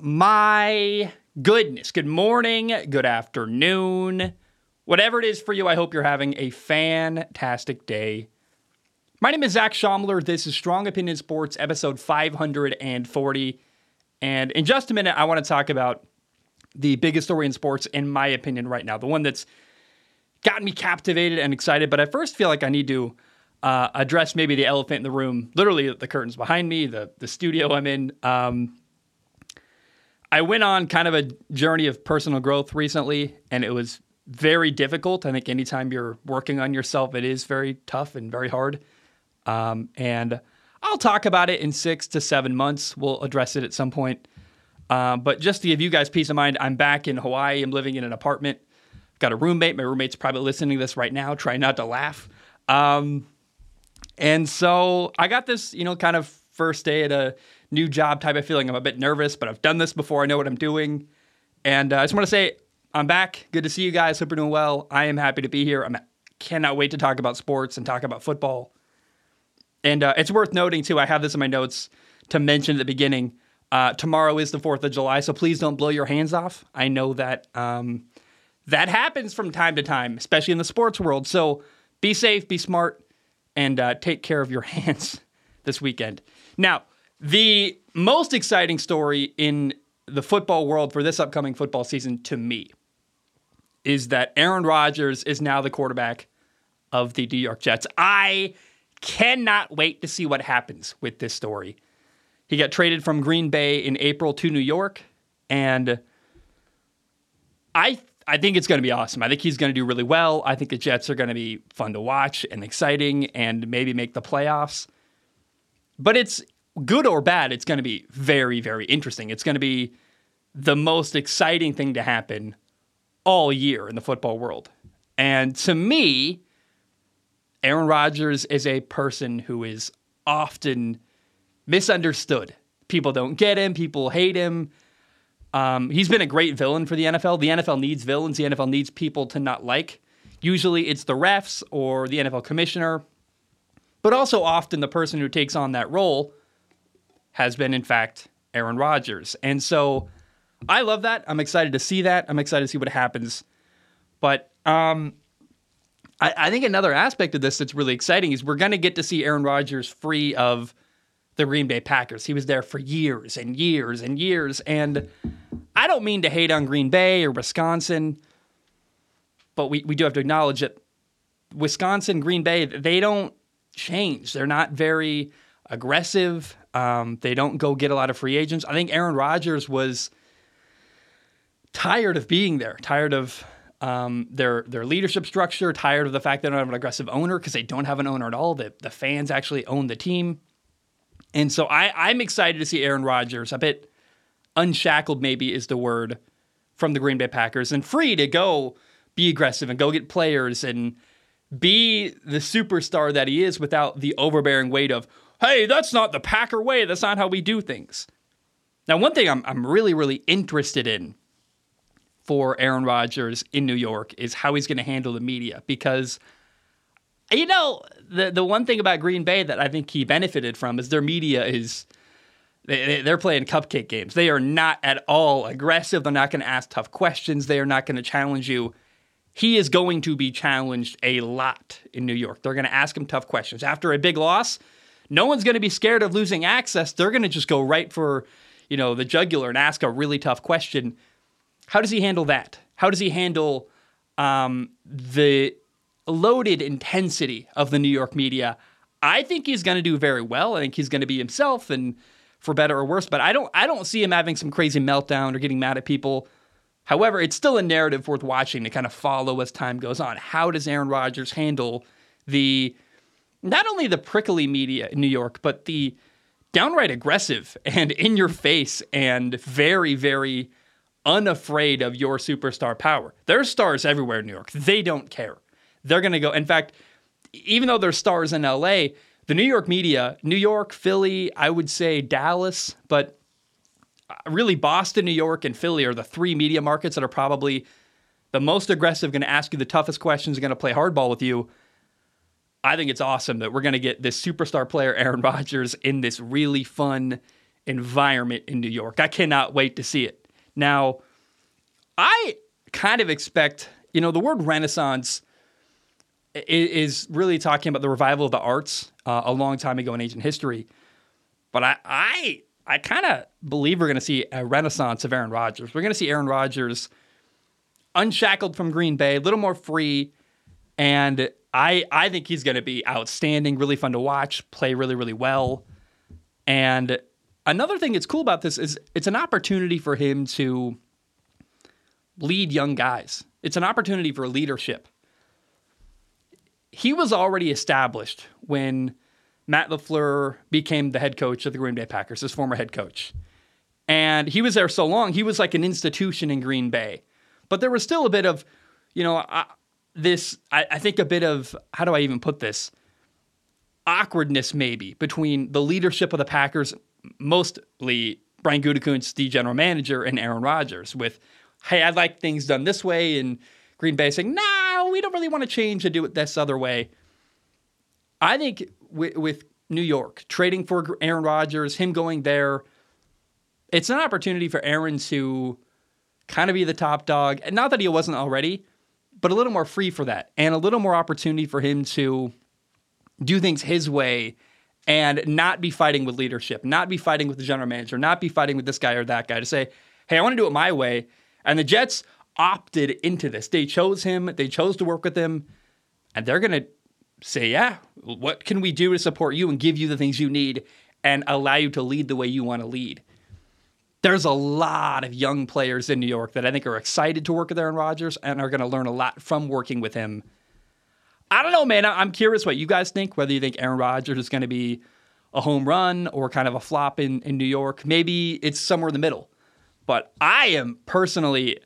My goodness. Good morning, good afternoon. Whatever it is for you, I hope you're having a fantastic day. My name is Zac Shomler. This is Strong Opinion Sports, episode 540. And in just a minute, I want to talk about the biggest story in sports, in my opinion, right now. The one that's gotten me captivated and excited. But I first feel like I need to uh, address maybe the elephant in the room, literally the curtains behind me, the, the studio I'm in. Um, I went on kind of a journey of personal growth recently, and it was very difficult. I think anytime you're working on yourself, it is very tough and very hard. Um, and I'll talk about it in six to seven months. We'll address it at some point. Uh, but just to give you guys peace of mind, I'm back in Hawaii. I'm living in an apartment. I've got a roommate. My roommate's probably listening to this right now. Try not to laugh. Um, and so I got this, you know, kind of first day at a new job type of feeling. I'm a bit nervous, but I've done this before. I know what I'm doing. And uh, I just want to say I'm back. Good to see you guys. Hope you're doing well. I am happy to be here. I cannot wait to talk about sports and talk about football. And uh, it's worth noting, too, I have this in my notes to mention at the beginning. Uh, tomorrow is the 4th of July, so please don't blow your hands off. I know that um, that happens from time to time, especially in the sports world. So be safe, be smart, and uh, take care of your hands this weekend. Now, the most exciting story in the football world for this upcoming football season to me is that Aaron Rodgers is now the quarterback of the New York Jets. I cannot wait to see what happens with this story. He got traded from Green Bay in April to New York, and I I think it's going to be awesome. I think he's going to do really well. I think the Jets are going to be fun to watch and exciting, and maybe make the playoffs. But it's good or bad. It's going to be very very interesting. It's going to be the most exciting thing to happen all year in the football world. And to me, Aaron Rodgers is a person who is often misunderstood. People don't get him, people hate him. Um, he's been a great villain for the NFL. The NFL needs villains, the NFL needs people to not like. Usually it's the refs or the NFL commissioner, but also often the person who takes on that role has been, in fact, Aaron Rodgers. And so I love that. I'm excited to see that. I'm excited to see what happens. But um, I, I think another aspect of this that's really exciting is we're going to get to see Aaron Rodgers free of the Green Bay Packers. He was there for years and years and years. And I don't mean to hate on Green Bay or Wisconsin, but we, we do have to acknowledge that Wisconsin, Green Bay, they don't change. They're not very aggressive. Um, they don't go get a lot of free agents. I think Aaron Rodgers was tired of being there, tired of um, their their leadership structure, tired of the fact they don't have an aggressive owner because they don't have an owner at all. The, the fans actually own the team. And so I, I'm excited to see Aaron Rodgers, a bit unshackled, maybe is the word, from the Green Bay Packers and free to go be aggressive and go get players and be the superstar that he is without the overbearing weight of, hey, that's not the Packer way. That's not how we do things. Now, one thing I'm, I'm really, really interested in for Aaron Rodgers in New York is how he's going to handle the media because you know the the one thing about Green Bay that I think he benefited from is their media is they, they're playing cupcake games. They are not at all aggressive. They're not going to ask tough questions. They are not going to challenge you. He is going to be challenged a lot in New York. They're going to ask him tough questions. After a big loss, no one's going to be scared of losing access. They're going to just go right for, you know, the jugular and ask a really tough question. How does he handle that? How does he handle um, the loaded intensity of the New York media? I think he's going to do very well. I think he's going to be himself, and for better or worse. But I don't, I don't see him having some crazy meltdown or getting mad at people. However, it's still a narrative worth watching to kind of follow as time goes on. How does Aaron Rodgers handle the not only the prickly media in New York, but the downright aggressive and in your face and very, very unafraid of your superstar power. There's stars everywhere in New York. They don't care. They're going to go. In fact, even though there's stars in LA, the New York media, New York, Philly, I would say Dallas, but uh, really Boston, New York, and Philly are the three media markets that are probably the most aggressive, going to ask you the toughest questions, going to play hardball with you. I think it's awesome that we're going to get this superstar player, Aaron Rodgers, in this really fun environment in New York. I cannot wait to see it. Now, I kind of expect, you know, the word renaissance is really talking about the revival of the arts uh, a long time ago in ancient history. But I, I, I kind of believe we're going to see a renaissance of Aaron Rodgers. We're going to see Aaron Rodgers unshackled from Green Bay, a little more free, and I, I think he's going to be outstanding, really fun to watch, play really, really well. And another thing that's cool about this is it's an opportunity for him to lead young guys. It's an opportunity for leadership. He was already established when Matt LaFleur became the head coach of the Green Bay Packers, his former head coach. And he was there so long, he was like an institution in Green Bay. But there was still a bit of, you know, I, this, I, I think a bit of, how do I even put this? Awkwardness maybe between the leadership of the Packers, mostly Brian Gutekunst, the general manager, and Aaron Rodgers, with hey, I'd like things done this way, and Green Bay saying, no, we don't really want to change and do it this other way. I think with, with New York trading for Aaron Rodgers, him going there, it's an opportunity for Aaron to kind of be the top dog. And not that he wasn't already, but a little more free for that and a little more opportunity for him to do things his way and not be fighting with leadership, not be fighting with the general manager, not be fighting with this guy or that guy to say, hey, I want to do it my way. And the Jets opted into this. They chose him, they chose to work with him, and they're going to say, yeah, what can we do to support you and give you the things you need and allow you to lead the way you want to lead? There's a lot of young players in New York that I think are excited to work with Aaron Rodgers and are going to learn a lot from working with him. I don't know, man. I'm curious what you guys think, whether you think Aaron Rodgers is going to be a home run or kind of a flop in, in New York. Maybe it's somewhere in the middle. But I am personally,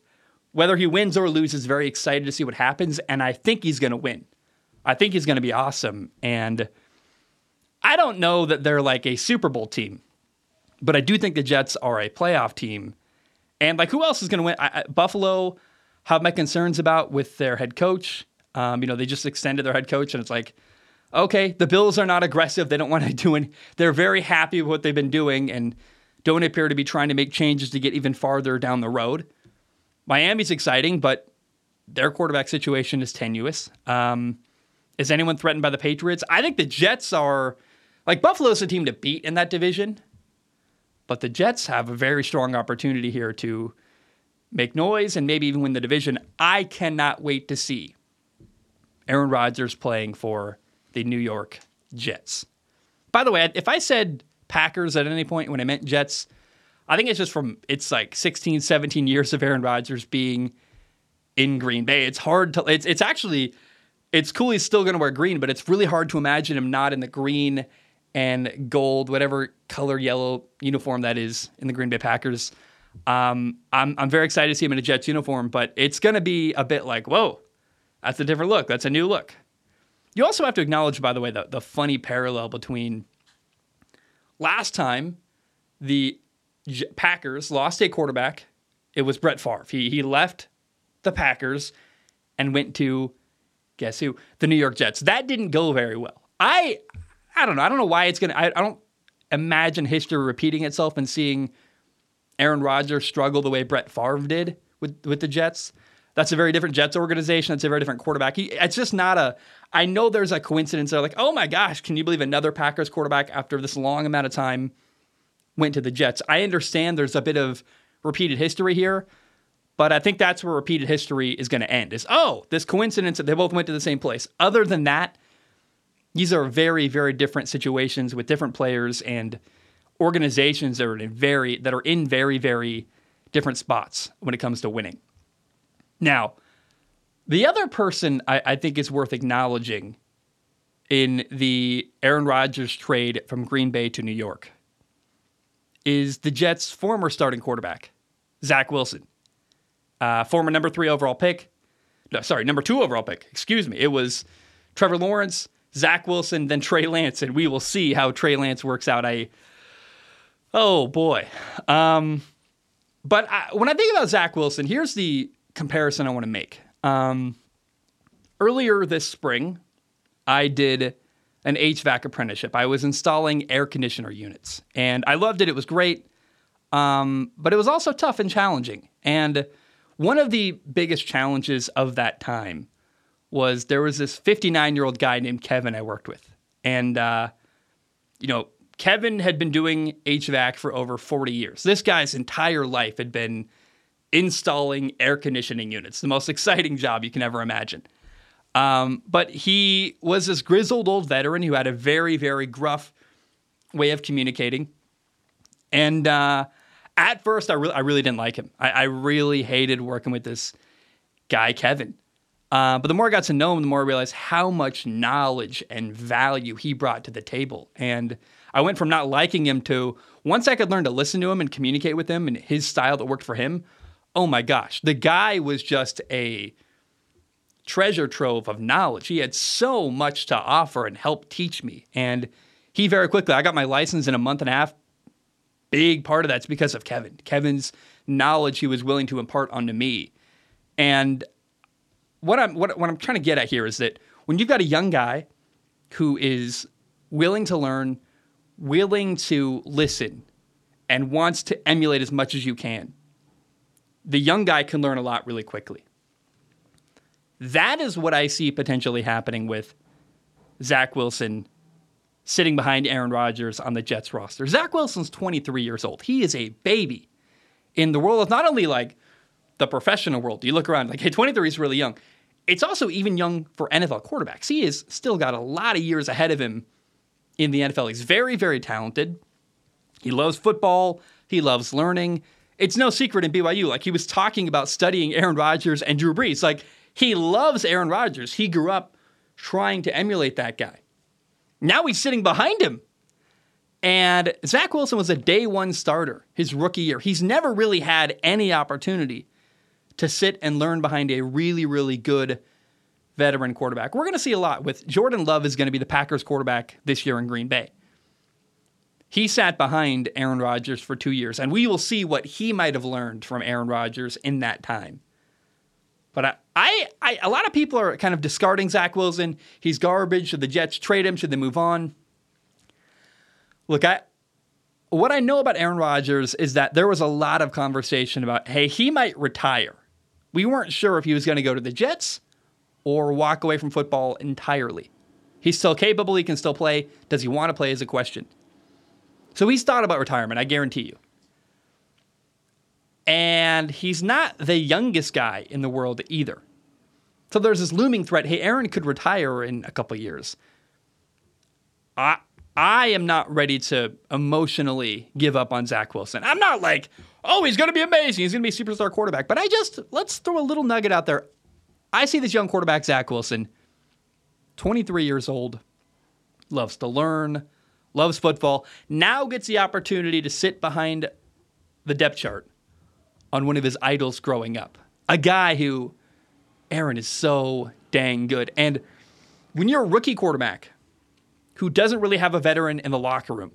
whether he wins or loses, very excited to see what happens. And I think he's going to win. I think he's going to be awesome. And I don't know that they're like a Super Bowl team, but I do think the Jets are a playoff team. And like, who else is going to win? I, I, Buffalo have my concerns about with their head coach. Um, you know, they just extended their head coach, and it's like, okay, the Bills are not aggressive. They don't want to do any. They're very happy with what they've been doing, and don't appear to be trying to make changes to get even farther down the road. Miami's exciting, but their quarterback situation is tenuous. Um, is anyone threatened by the Patriots? I think the Jets are like Buffalo's a team to beat in that division, but the Jets have a very strong opportunity here to make noise and maybe even win the division. I cannot wait to see Aaron Rodgers playing for the New York Jets. By the way, if I said Packers at any point when I meant Jets. I think it's just from it's like 16, 17 years of Aaron Rodgers being in Green Bay. It's hard to it's it's actually it's cool he's still going to wear green, but it's really hard to imagine him not in the green and gold, whatever color yellow uniform that is in the Green Bay Packers. Um, I'm I'm very excited to see him in a Jets uniform, but it's going to be a bit like, whoa, that's a different look. That's a new look. You also have to acknowledge, by the way, the, the funny parallel between Last time, the J- Packers lost a quarterback. It was Brett Favre. He, he left the Packers and went to, guess who? The New York Jets. That didn't go very well. I I don't know. I don't know why it's going to, I don't imagine history repeating itself and seeing Aaron Rodgers struggle the way Brett Favre did with, with the Jets. That's a very different Jets organization. That's a very different quarterback. It's just not a. I know there's a coincidence there. Like, oh my gosh, can you believe another Packers quarterback after this long amount of time went to the Jets? I understand there's a bit of repeated history here, but I think that's where repeated history is going to end. Is oh, this coincidence that they both went to the same place. Other than that, these are very, very different situations with different players and organizations that are in very that are in very, very different spots when it comes to winning. Now, the other person I, I think is worth acknowledging in the Aaron Rodgers trade from Green Bay to New York is the Jets' former starting quarterback, Zach Wilson, uh, former number three overall pick. No, sorry, number two overall pick. Excuse me. It was Trevor Lawrence, Zach Wilson, then Trey Lance, and we will see how Trey Lance works out. I, oh boy. Um, but I, when I think about Zach Wilson, here's the comparison I want to make. Um, earlier this spring, I did an HVAC apprenticeship. I was installing air conditioner units, and I loved it. It was great, um, but it was also tough and challenging. And one of the biggest challenges of that time was there was this 59 year old guy named Kevin I worked with, and uh, you know Kevin had been doing HVAC for over 40 years. This guy's entire life had been installing air conditioning units, the most exciting job you can ever imagine. Um, but he was this grizzled old veteran who had a very, very gruff way of communicating. And uh, at first, I, re- I really didn't like him. I-, I really hated working with this guy, Kevin. Uh, but the more I got to know him, the more I realized how much knowledge and value he brought to the table. And I went from not liking him to once I could learn to listen to him and communicate with him and his style that worked for him. Oh my gosh, the guy was just a treasure trove of knowledge. He had so much to offer and help teach me. And he very quickly, I got my license in a month and a half. Big part of that's because of Kevin. Kevin's knowledge he was willing to impart onto me. And what I'm what, what I'm trying to get at here is that when you've got a young guy who is willing to learn, willing to listen, and wants to emulate as much as you can, the young guy can learn a lot really quickly. That is what I see potentially happening with Zach Wilson sitting behind Aaron Rodgers on the Jets roster. Zach Wilson's 23 years old. He is a baby in the world of not only like the professional world. You look around, like, hey, 23 is really young. It's also even young for NFL quarterbacks. He has still got a lot of years ahead of him in the NFL. He's very, very talented. He loves football. He loves learning. It's no secret in BYU. Like he was talking about studying Aaron Rodgers and Drew Brees. Like he loves Aaron Rodgers. He grew up trying to emulate that guy. Now he's sitting behind him. And Zach Wilson was a day one starter his rookie year. He's never really had any opportunity to sit and learn behind a really, really good veteran quarterback. We're going to see a lot with Jordan Love is going to be the Packers quarterback this year in Green Bay. He sat behind Aaron Rodgers for two years, and we will see what he might have learned from Aaron Rodgers in that time. But I, I, I, a lot of people are kind of discarding Zach Wilson. He's garbage. Should the Jets trade him? Should they move on? Look, I, what I know about Aaron Rodgers is that there was a lot of conversation about, hey, he might retire. We weren't sure if he was going to go to the Jets or walk away from football entirely. He's still capable. He can still play. Does he want to play? Is a question. So he's thought about retirement. I guarantee you and he's not the youngest guy in the world either. So there's this looming threat. Hey, Aaron could retire in a couple years. I I am not ready to emotionally give up on Zach Wilson. I'm not like, oh, he's going to be amazing. He's going to be a superstar quarterback. But I just let's throw a little nugget out there. I see this young quarterback, Zach Wilson, 23 years old, loves to learn, loves football. Now gets the opportunity to sit behind the depth chart on one of his idols growing up. A guy who, Aaron, is so dang good. And when you're a rookie quarterback who doesn't really have a veteran in the locker room,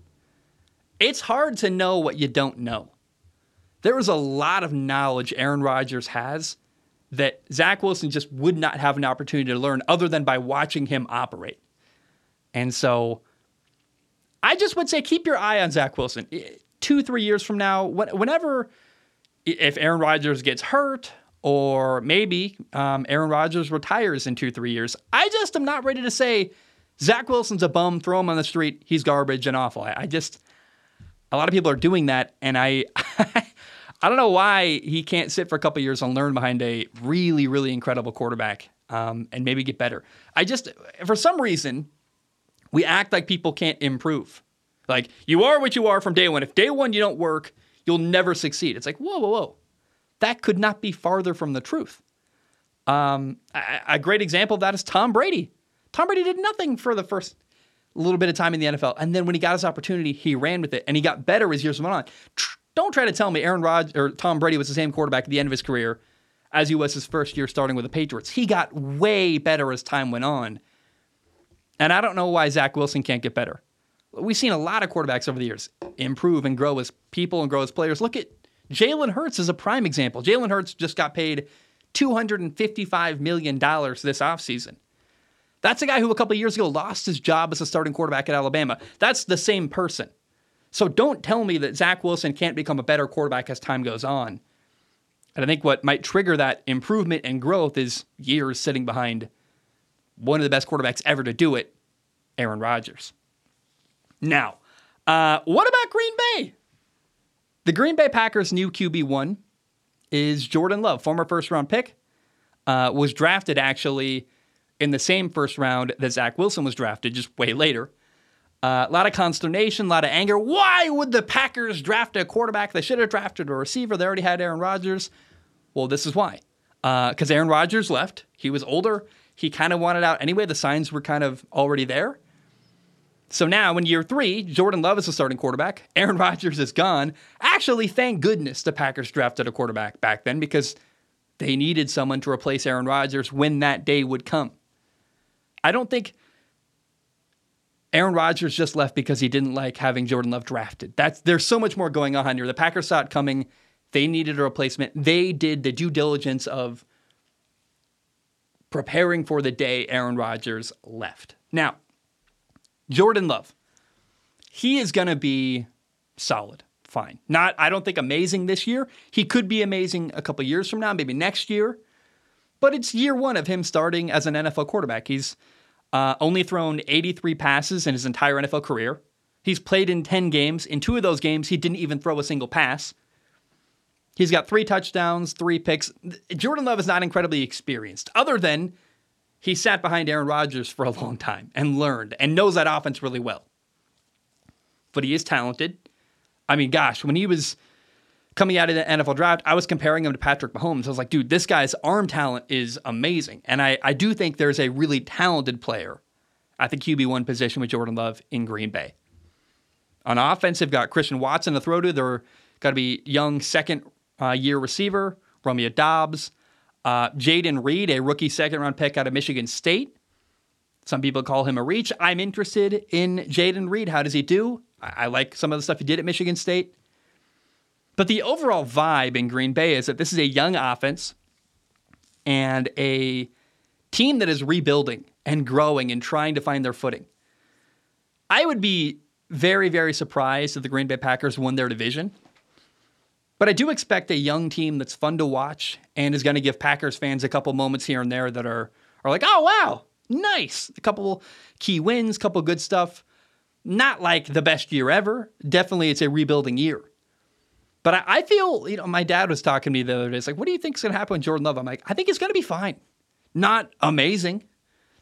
it's hard to know what you don't know. There is a lot of knowledge Aaron Rodgers has that Zach Wilson just would not have an opportunity to learn other than by watching him operate. And so I just would say keep your eye on Zach Wilson. Two, three years from now, whenever if Aaron Rodgers gets hurt or maybe um, Aaron Rodgers retires in two, three years, I just am not ready to say Zach Wilson's a bum, throw him on the street, he's garbage and awful. I, I just, a lot of people are doing that, and I, I don't know why he can't sit for a couple years and learn behind a really, really incredible quarterback um, and maybe get better. I just, for some reason, we act like people can't improve. Like you are what you are from day one. If day one you don't work, you'll never succeed. It's like, whoa, whoa, whoa. That could not be farther from the truth. Um, a, a great example of that is Tom Brady. Tom Brady did nothing for the first little bit of time in the NFL. And then when he got his opportunity, he ran with it and he got better as years went on. Don't try to tell me Aaron Rodgers or Tom Brady was the same quarterback at the end of his career as he was his first year starting with the Patriots. He got way better as time went on. And I don't know why Zach Wilson can't get better we've seen a lot of quarterbacks over the years improve and grow as people and grow as players. Look at Jalen Hurts as a prime example. Jalen Hurts just got paid $255 million this offseason. That's a guy who a couple years ago lost his job as a starting quarterback at Alabama. That's the same person. So don't tell me that Zach Wilson can't become a better quarterback as time goes on. And I think what might trigger that improvement and growth is years sitting behind one of the best quarterbacks ever to do it, Aaron Rodgers. Now, uh, what about Green Bay? The Green Bay Packers' new QB1 is Jordan Love, former first round pick, uh, was drafted actually in the same first round that Zach Wilson was drafted, just way later. Uh, a lot of consternation, a lot of anger. Why would the Packers draft a quarterback? They should have drafted a receiver. They already had Aaron Rodgers. Well, this is why. Because uh, Aaron Rodgers left. He was older. He kind of wanted out anyway. The signs were kind of already there. So now in year three, Jordan Love is the starting quarterback. Aaron Rodgers is gone. Actually, thank goodness the Packers drafted a quarterback back then because they needed someone to replace Aaron Rodgers when that day would come. I don't think Aaron Rodgers just left because he didn't like having Jordan Love drafted. That's there's so much more going on here. The Packers saw it coming. They needed a replacement. They did the due diligence of preparing for the day Aaron Rodgers left. Now, Jordan Love, he is going to be solid. Fine. Not, I don't think amazing this year. He could be amazing a couple years from now, maybe next year. But it's year one of him starting as an NFL quarterback. He's uh, only thrown 83 passes in his entire NFL career. He's played in 10 games. In two of those games, he didn't even throw a single pass. He's got three touchdowns, three picks. Jordan Love is not incredibly experienced, other than he sat behind Aaron Rodgers for a long time and learned and knows that offense really well. But he is talented. I mean, gosh, when he was coming out of the NFL draft, I was comparing him to Patrick Mahomes. I was like, dude, this guy's arm talent is amazing. And I, I do think there's a really talented player at the QB1 position with Jordan Love in Green Bay. On offense, they've got Christian Watson to throw to. They're got to be young second uh, year receiver, Romeo Doubs, Uh, Jayden Reed, a rookie second round pick out of Michigan State. Some people call him a reach. I'm interested in Jayden Reed. How does he do? I, I like some of the stuff he did at Michigan State. But the overall vibe in Green Bay is that this is a young offense and a team that is rebuilding and growing and trying to find their footing. I would be very, very surprised if the Green Bay Packers won their division. But I do expect a young team that's fun to watch and is going to give Packers fans a couple moments here and there that are are like, oh wow, nice. A couple key wins, couple good stuff. Not like the best year ever. Definitely, it's a rebuilding year. But I, I feel, you know, my dad was talking to me the other day. It's like, what do you think is going to happen with Jordan Love? I'm like, I think he's going to be fine. Not amazing,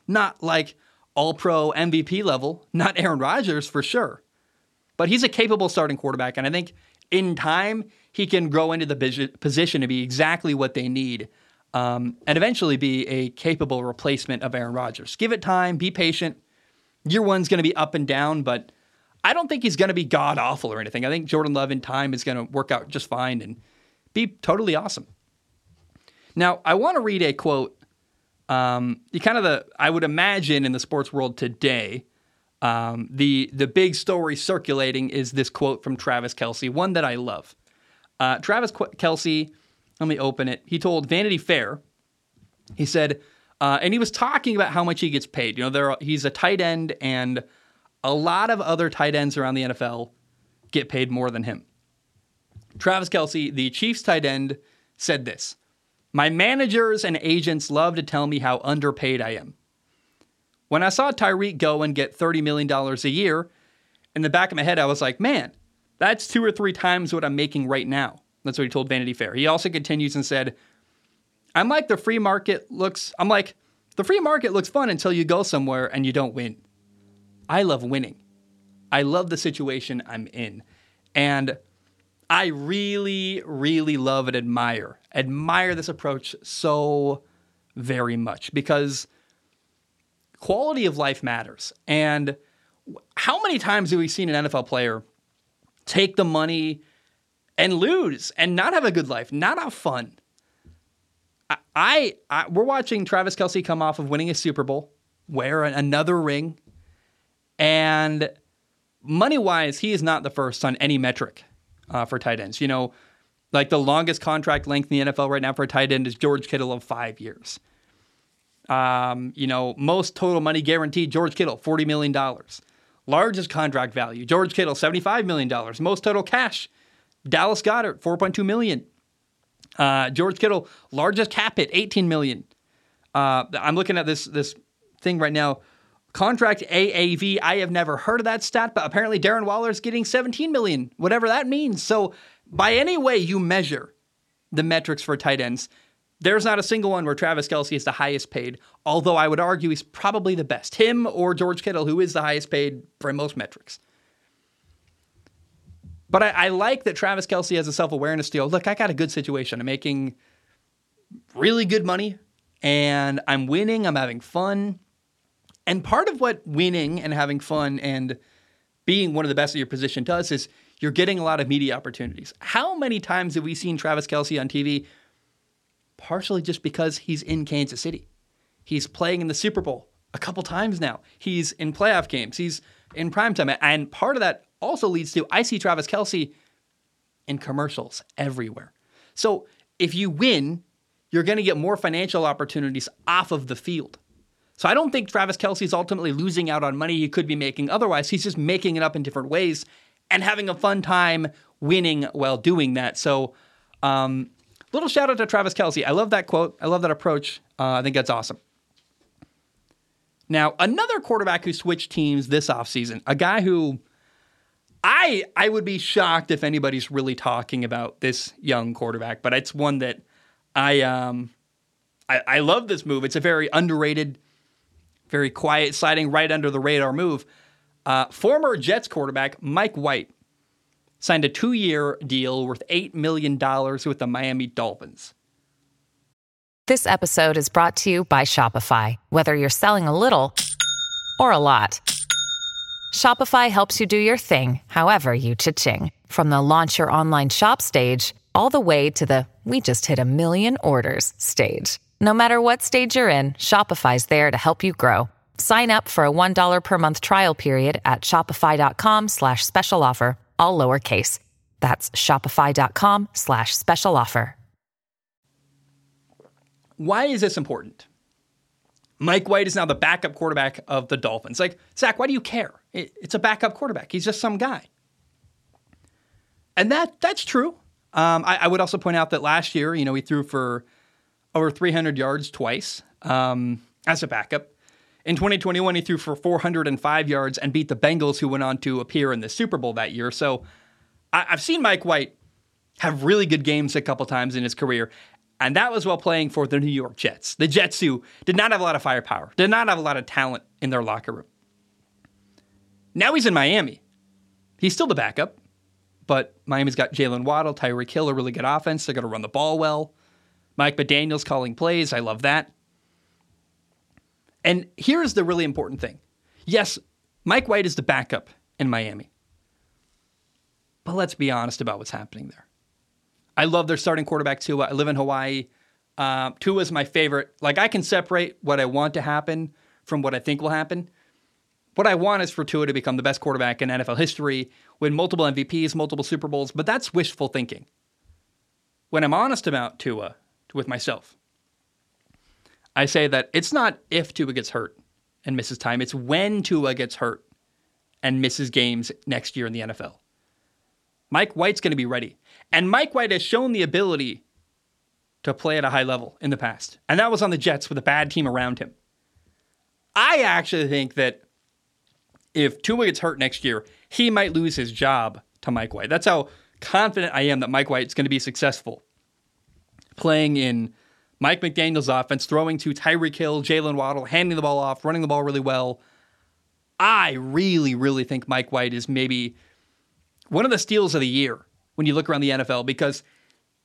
not like all pro MVP level, not Aaron Rodgers for sure. But he's a capable starting quarterback. And I think in time, he can grow into the position to be exactly what they need um, and eventually be a capable replacement of Aaron Rodgers. Give it time, be patient. Year one's going to be up and down, but I don't think he's going to be god awful or anything. I think Jordan Love in time is going to work out just fine and be totally awesome. Now, I want to read a quote. Um, kind of the I would imagine in the sports world today, um, the the big story circulating is this quote from Travis Kelce, one that I love. Uh, Travis Kelce, let me open it. He told Vanity Fair, he said, uh, and he was talking about how much he gets paid. You know, there are, he's a tight end, and a lot of other tight ends around the NFL get paid more than him. Travis Kelce, the Chiefs tight end, said this My managers and agents love to tell me how underpaid I am. When I saw Tyreek go and get $30 million a year, in the back of my head, I was like, man, that's two or three times what I'm making right now. That's what he told Vanity Fair. He also continues and said, I'm like the free market looks, I'm like, the free market looks fun until you go somewhere and you don't win. I love winning. I love the situation I'm in. And I really, really love and admire, admire this approach so very much because quality of life matters. And how many times have we seen an NFL player take the money and lose and not have a good life, not have fun. I, I, we're watching Travis Kelce come off of winning a Super Bowl, wear another ring, and money wise, he is not the first on any metric uh, for tight ends. You know, like the longest contract length in the NFL right now for a tight end is George Kittle of five years. Um, you know, most total money guaranteed, George Kittle, $40 million. Largest contract value, George Kittle, $75 million. Most total cash, Dallas Goedert, 4.2 million. Uh, George Kittle, largest cap hit, 18 million. Uh, I'm looking at this this thing right now. Contract AAV, I have never heard of that stat, but apparently Darren Waller is getting 17 million, whatever that means. So by any way you measure the metrics for tight ends, there's not a single one where Travis Kelce is the highest paid, although I would argue he's probably the best. Him or George Kittle, who is the highest paid for most metrics. But I, I like that Travis Kelce has a self awareness deal. Look, I got a good situation. I'm making really good money and I'm winning. I'm having fun. And part of what winning and having fun and being one of the best at your position does is you're getting a lot of media opportunities. How many times have we seen Travis Kelce on TV? Partially just because he's in Kansas City. He's playing in the Super Bowl a couple times now. He's in playoff games. He's in primetime. And part of that also leads to I see Travis Kelce in commercials everywhere. So if you win, you're going to get more financial opportunities off of the field. So I don't think Travis Kelce is ultimately losing out on money he could be making otherwise. He's just making it up in different ways and having a fun time winning while doing that. So, um, little shout out to Travis Kelce. I love that quote. I love that approach. Uh, I think that's awesome. Now, another quarterback who switched teams this offseason, a guy who I I would be shocked if anybody's really talking about this young quarterback, but it's one that I um I, I love this move. It's a very underrated very quiet, sliding right under the radar move. Uh, former Jets quarterback Mike White signed a two year deal worth $8 million with the Miami Dolphins. This episode is brought to you by Shopify. Whether you're selling a little or a lot, Shopify helps you do your thing, however you cha-ching. From the launch your online shop stage, all the way to the we just hit a million orders stage. No matter what stage you're in, Shopify's there to help you grow. Sign up for a $1 per month trial period at shopify.com slash special offer, all lowercase. That's shopify.com slash special offer. Why is this important? Mike White is now the backup quarterback of the Dolphins. Like, Zac, why do you care? It's a backup quarterback. He's just some guy. And that that's true. Um, I, I would also point out that last year, you know, he threw for over 300 yards twice um, as a backup. In 2021, he threw for 405 yards and beat the Bengals, who went on to appear in the Super Bowl that year. So I- have seen Mike White have really good games a couple times in his career. And that was while playing for the New York Jets. The Jets, who did not have a lot of firepower, did not have a lot of talent in their locker room. Now he's in Miami. He's still the backup, but Miami's got Jaylen Waddle, Tyreek Hill, a really good offense. They're going to run the ball well. Mike McDaniel's calling plays. I love that. And here's the really important thing. Yes, Mike White is the backup in Miami. But let's be honest about what's happening there. I love their starting quarterback, Tua. I live in Hawaii. Uh, Tua is my favorite. Like, I can separate what I want to happen from what I think will happen. What I want is for Tua to become the best quarterback in NFL history, win multiple MVPs, multiple Super Bowls, but that's wishful thinking. When I'm honest about Tua, with myself. I say that it's not if Tua gets hurt and misses time, it's when Tua gets hurt and misses games next year in the NFL. Mike White's going to be ready. And Mike White has shown the ability to play at a high level in the past. And that was on the Jets with a bad team around him. I actually think that if Tua gets hurt next year, he might lose his job to Mike White. That's how confident I am that Mike White is going to be successful playing in Mike McDaniel's offense, throwing to Tyreek Hill, Jaylen Waddle, handing the ball off, running the ball really well. I really, really think Mike White is maybe one of the steals of the year when you look around the NFL because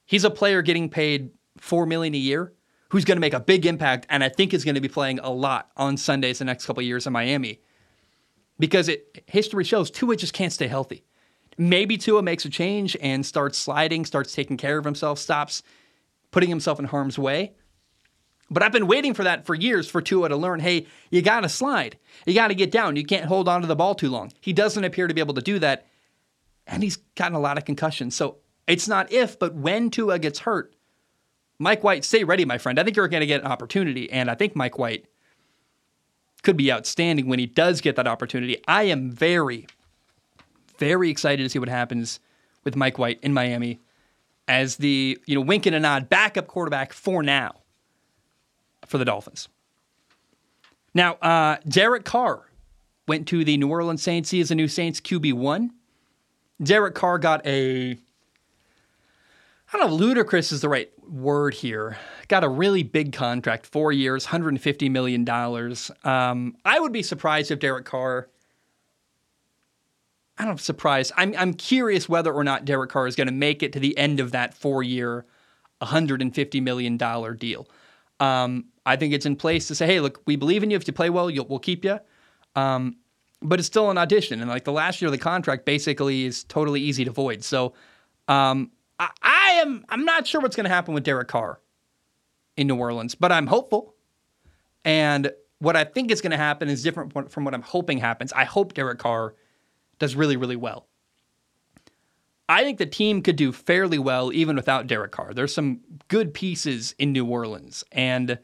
he's a player getting paid four million a year who's going to make a big impact and I think is going to be playing a lot on Sundays the next couple years in Miami. Because it history shows Tua just can't stay healthy. Maybe Tua makes a change and starts sliding, starts taking care of himself, stops putting himself in harm's way. But I've been waiting for that for years for Tua to learn hey, you got to slide. You got to get down. You can't hold on to the ball too long. He doesn't appear to be able to do that. And he's gotten a lot of concussions. So it's not if, but when Tua gets hurt, Mike White, stay ready, my friend. I think you're going to get an opportunity, and I think Mike White could be outstanding when he does get that opportunity. I am very, very excited to see what happens with Mike White in Miami as the you know wink and a nod backup quarterback for now for the Dolphins. Now, uh, Derek Carr went to the New Orleans Saints. He is a new Saints QB one. Derek Carr got a I don't know, ludicrous is the right word here. Got a really big contract, four years, $150 million. Um, I would be surprised if Derek Carr, I don't know, surprised. I'm, I'm curious whether or not Derek Carr is going to make it to the end of that four year, $150 million deal. Um, I think it's in place to say, hey, look, we believe in you. If you play well, we'll keep you. Um, but it's still an audition. And like the last year of the contract basically is totally easy to void. So, um, I, I am I'm not sure what's going to happen with Derek Carr in New Orleans, but I'm hopeful. And what I think is going to happen is different from what I'm hoping happens. I hope Derek Carr does really, really well. I think the team could do fairly well even without Derek Carr. There's some good pieces in New Orleans, and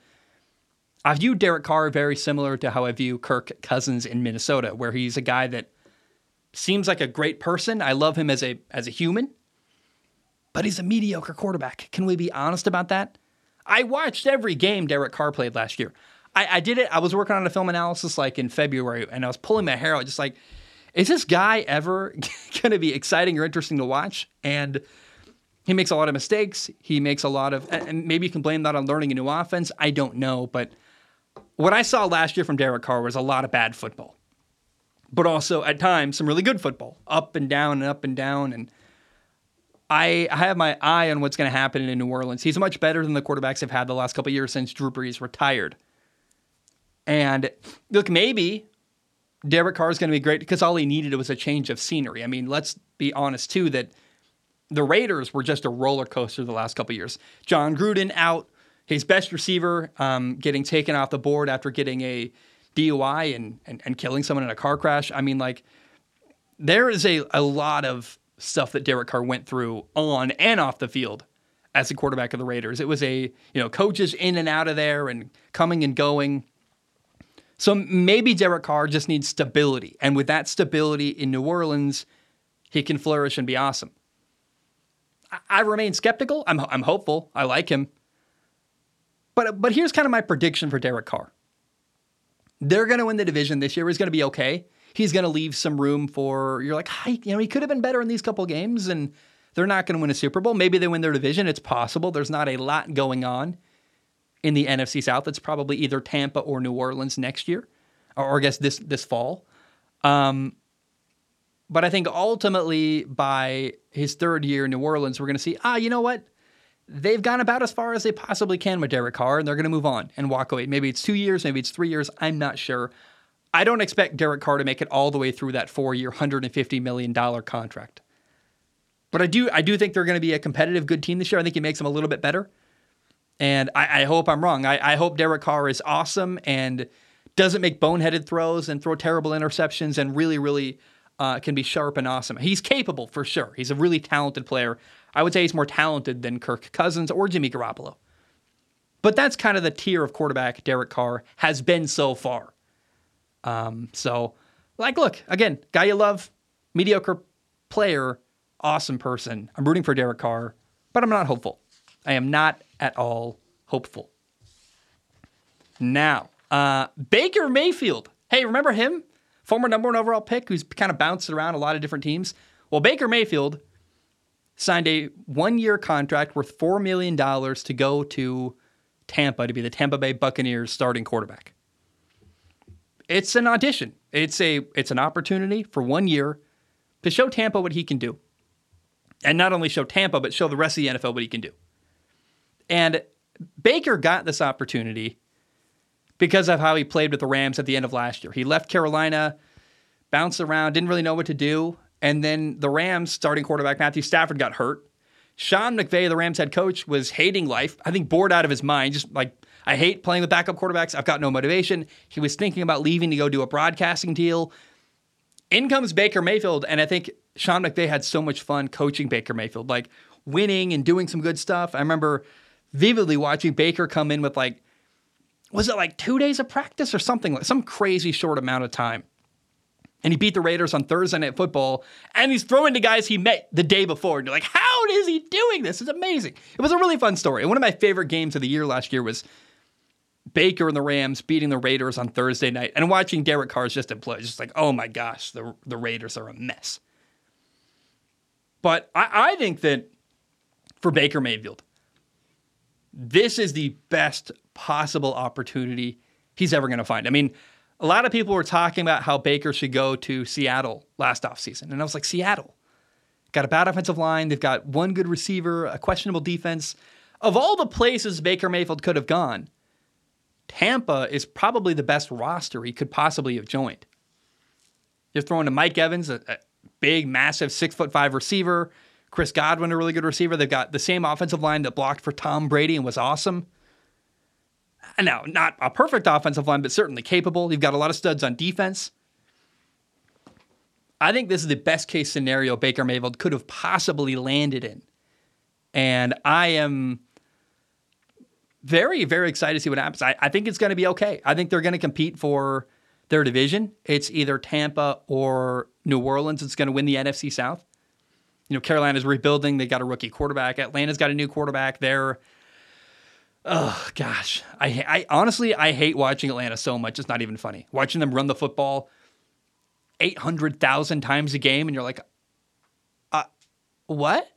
I view Derek Carr very similar to how I view Kirk Cousins in Minnesota, where he's a guy that seems like a great person. I love him as a as a human but he's a mediocre quarterback. Can we be honest about that? I watched every game Derek Carr played last year. I, I did it. I was working on a film analysis like in February, and I was pulling my hair out, just like, is this guy ever going to be exciting or interesting to watch? And he makes a lot of mistakes. He makes a lot of, and maybe you can blame that on learning a new offense. I don't know, but what I saw last year from Derek Carr was a lot of bad football, but also at times some really good football, up and down and up and down, and I, I have my eye on what's going to happen in New Orleans. He's much better than the quarterbacks have had the last couple years since Drew Brees retired. And look, maybe Derek Carr is going to be great because all he needed was a change of scenery. I mean, let's be honest too that the Raiders were just a roller coaster the last couple years. Jon Gruden out, his best receiver um, getting taken off the board after getting a DUI and, and, and killing someone in a car crash. I mean, like there is a, a lot of stuff that Derek Carr went through on and off the field as the quarterback of the Raiders. It was a, you know, coaches in and out of there and coming and going. So maybe Derek Carr just needs stability. And with that stability in New Orleans, he can flourish and be awesome. I, I remain skeptical. I'm, I'm hopeful. I like him. But, but here's kind of my prediction for Derek Carr. They're going to win the division this year. He's going to be okay he's going to leave some room for you're like, Hi, you know, he could have been better in these couple games, and they're not going to win a Super Bowl. Maybe they win their division. It's possible. There's not a lot going on in the NFC South. It's probably either Tampa or New Orleans next year, or, or I guess this this fall. Um, but I think ultimately by his third year in New Orleans, we're going to see, ah, you know what? They've gone about as far as they possibly can with Derek Carr, and they're going to move on and walk away. Maybe it's two years, maybe it's three years. I'm not sure. I don't expect Derek Carr to make it all the way through that four-year, $150 million contract. But I do, I do think they're going to be a competitive, good team this year. I think he makes them a little bit better. And I, I hope I'm wrong. I, I, hope Derek Carr is awesome and doesn't make boneheaded throws and throw terrible interceptions and really, really uh, can be sharp and awesome. He's capable for sure. He's a really talented player. I would say he's more talented than Kirk Cousins or Jimmy Garoppolo. But that's kind of the tier of quarterback Derek Carr has been so far. Um, so, like, look, again, guy you love, mediocre player, awesome person. I'm rooting for Derek Carr, but I'm not hopeful. I am not at all hopeful. Now, uh, Baker Mayfield. Hey, remember him? Former number one overall pick who's kind of bounced around a lot of different teams. Well, Baker Mayfield signed a one year contract worth $4 million to go to Tampa to be the Tampa Bay Buccaneers starting quarterback it's an audition. It's a it's an opportunity for one year to show Tampa what he can do. And not only show Tampa, but show the rest of the NFL what he can do. And Baker got this opportunity because of how he played with the Rams at the end of last year. He left Carolina, bounced around, didn't really know what to do. And then the Rams starting quarterback Matthew Stafford got hurt. Sean McVay, the Rams head coach, was hating life. I think bored out of his mind, just like I hate playing with backup quarterbacks. I've got no motivation. He was thinking about leaving to go do a broadcasting deal. In comes Baker Mayfield, and I think Sean McVay had so much fun coaching Baker Mayfield, like winning and doing some good stuff. I remember vividly watching Baker come in with like, was it like two days of practice or something like some crazy short amount of time? And he beat the Raiders on Thursday Night Football, and he's throwing to guys he met the day before. And you're like, how is he doing this? It's amazing. It was a really fun story. And one of my favorite games of the year last year was Baker and the Rams beating the Raiders on Thursday night, and watching Derek Carr's just implode. Just like, oh my gosh, the the Raiders are a mess. But I, I think that for Baker Mayfield, this is the best possible opportunity he's ever going to find. I mean, a lot of people were talking about how Baker should go to Seattle last offseason. And I was like, Seattle got a bad offensive line. They've got one good receiver, a questionable defense. Of all the places Baker Mayfield could have gone, Tampa is probably the best roster he could possibly have joined. You're throwing to Mike Evans, a, a big, massive six foot five receiver. Chris Godwin, a really good receiver. They've got the same offensive line that blocked for Tom Brady and was awesome. Now, not a perfect offensive line, but certainly capable. You've got a lot of studs on defense. I think this is the best case scenario Baker Mayfield could have possibly landed in. And I am very, very excited to see what happens. I, I think it's going to be okay. I think they're going to compete for their division. It's either Tampa or New Orleans that's going to win the NFC South. You know, Carolina's rebuilding. They got a rookie quarterback. Atlanta's got a new quarterback. They're Oh gosh, I, I honestly I hate watching Atlanta so much. It's not even funny. Watching them run the football eight hundred thousand times a game, and you're like, uh, what?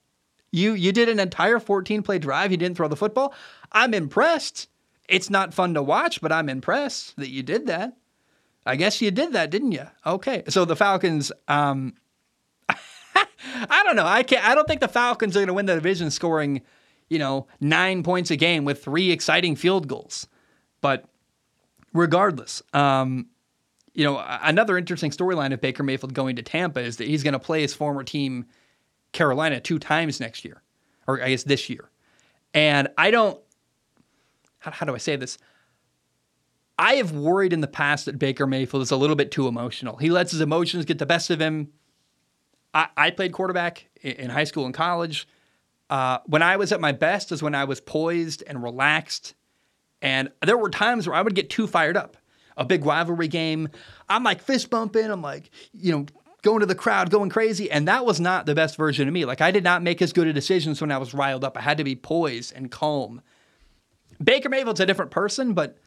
You you did an entire fourteen play drive. You didn't throw the football. I'm impressed. It's not fun to watch, but I'm impressed that you did that. I guess you did that, didn't you? Okay, so the Falcons. Um, I don't know. I can't. I don't think the Falcons are going to win the division scoring you know, nine points a game with three exciting field goals. But regardless, um, you know, another interesting storyline of Baker Mayfield going to Tampa is that he's going to play his former team, Carolina, two times next year, or I guess this year. And I don't, how, how do I say this? I have worried in the past that Baker Mayfield is a little bit too emotional. He lets his emotions get the best of him. I, I played quarterback in high school and college. Uh, when I was at my best is when I was poised and relaxed. And there were times where I would get too fired up. A big rivalry game, I'm like fist bumping, I'm like, you know, going to the crowd, going crazy. And that was not the best version of me. Like, I did not make as good of decisions when I was riled up. I had to be poised and calm. Baker Mayfield's a different person, but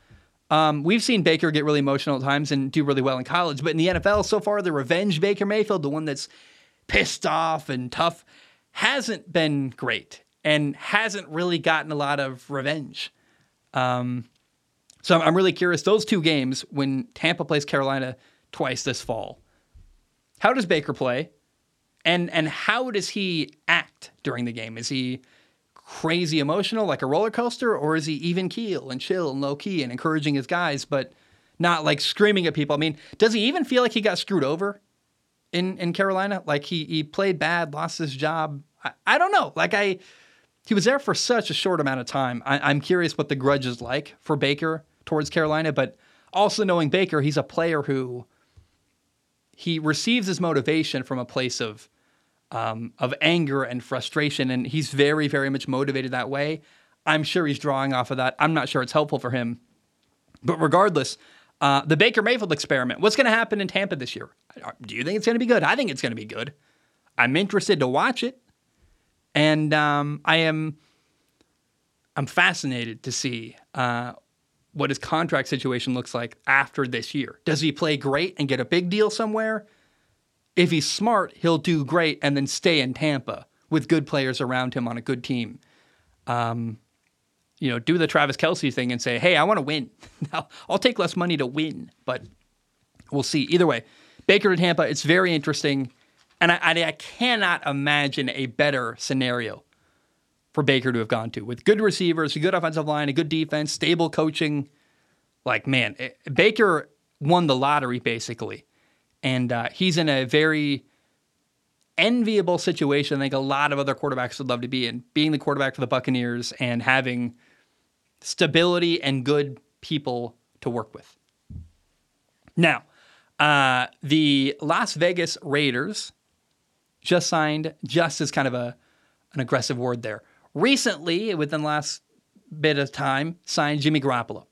um, we've seen Baker get really emotional at times and do really well in college. But in the NFL so far, the revenge Baker Mayfield, the one that's pissed off and tough, hasn't been great and hasn't really gotten a lot of revenge. Um, so I'm really curious. Those two games, when Tampa plays Carolina twice this fall, how does Baker play, and and how does he act during the game? Is he crazy emotional like a roller coaster, or is he even keel and chill and low key and encouraging his guys, but not like screaming at people? I mean, does he even feel like he got screwed over in in Carolina. Like he he played bad, lost his job. I, I don't know. Like I he was there for such a short amount of time. I, I'm curious what the grudge is like for Baker towards Carolina, but also knowing Baker, he's a player who he receives his motivation from a place of um, of anger and frustration, and he's very, very much motivated that way. I'm sure he's drawing off of that. I'm not sure it's helpful for him, but regardless, uh, the Baker Mayfield experiment. What's going to happen in Tampa this year? Do you think it's going to be good? I think it's going to be good. I'm interested to watch it, and um, I am. I'm fascinated to see uh, what his contract situation looks like after this year. Does he play great and get a big deal somewhere? If he's smart, he'll do great and then stay in Tampa with good players around him on a good team. Um, you know, do the Travis Kelce thing and say, hey, I want to win. I'll, I'll take less money to win, but we'll see. Either way, Baker to Tampa, it's very interesting. And I, I, I cannot imagine a better scenario for Baker to have gone to with good receivers, a good offensive line, a good defense, stable coaching. Like, man, it, eh, Baker won the lottery basically. And uh, he's in a very enviable situation. I think a lot of other quarterbacks would love to be in, being the quarterback for the Buccaneers and having stability and good people to work with. Now, uh, the Las Vegas Raiders just signed, just as kind of a an aggressive word there. Recently, within the last bit of time, signed Jimmy Garoppolo.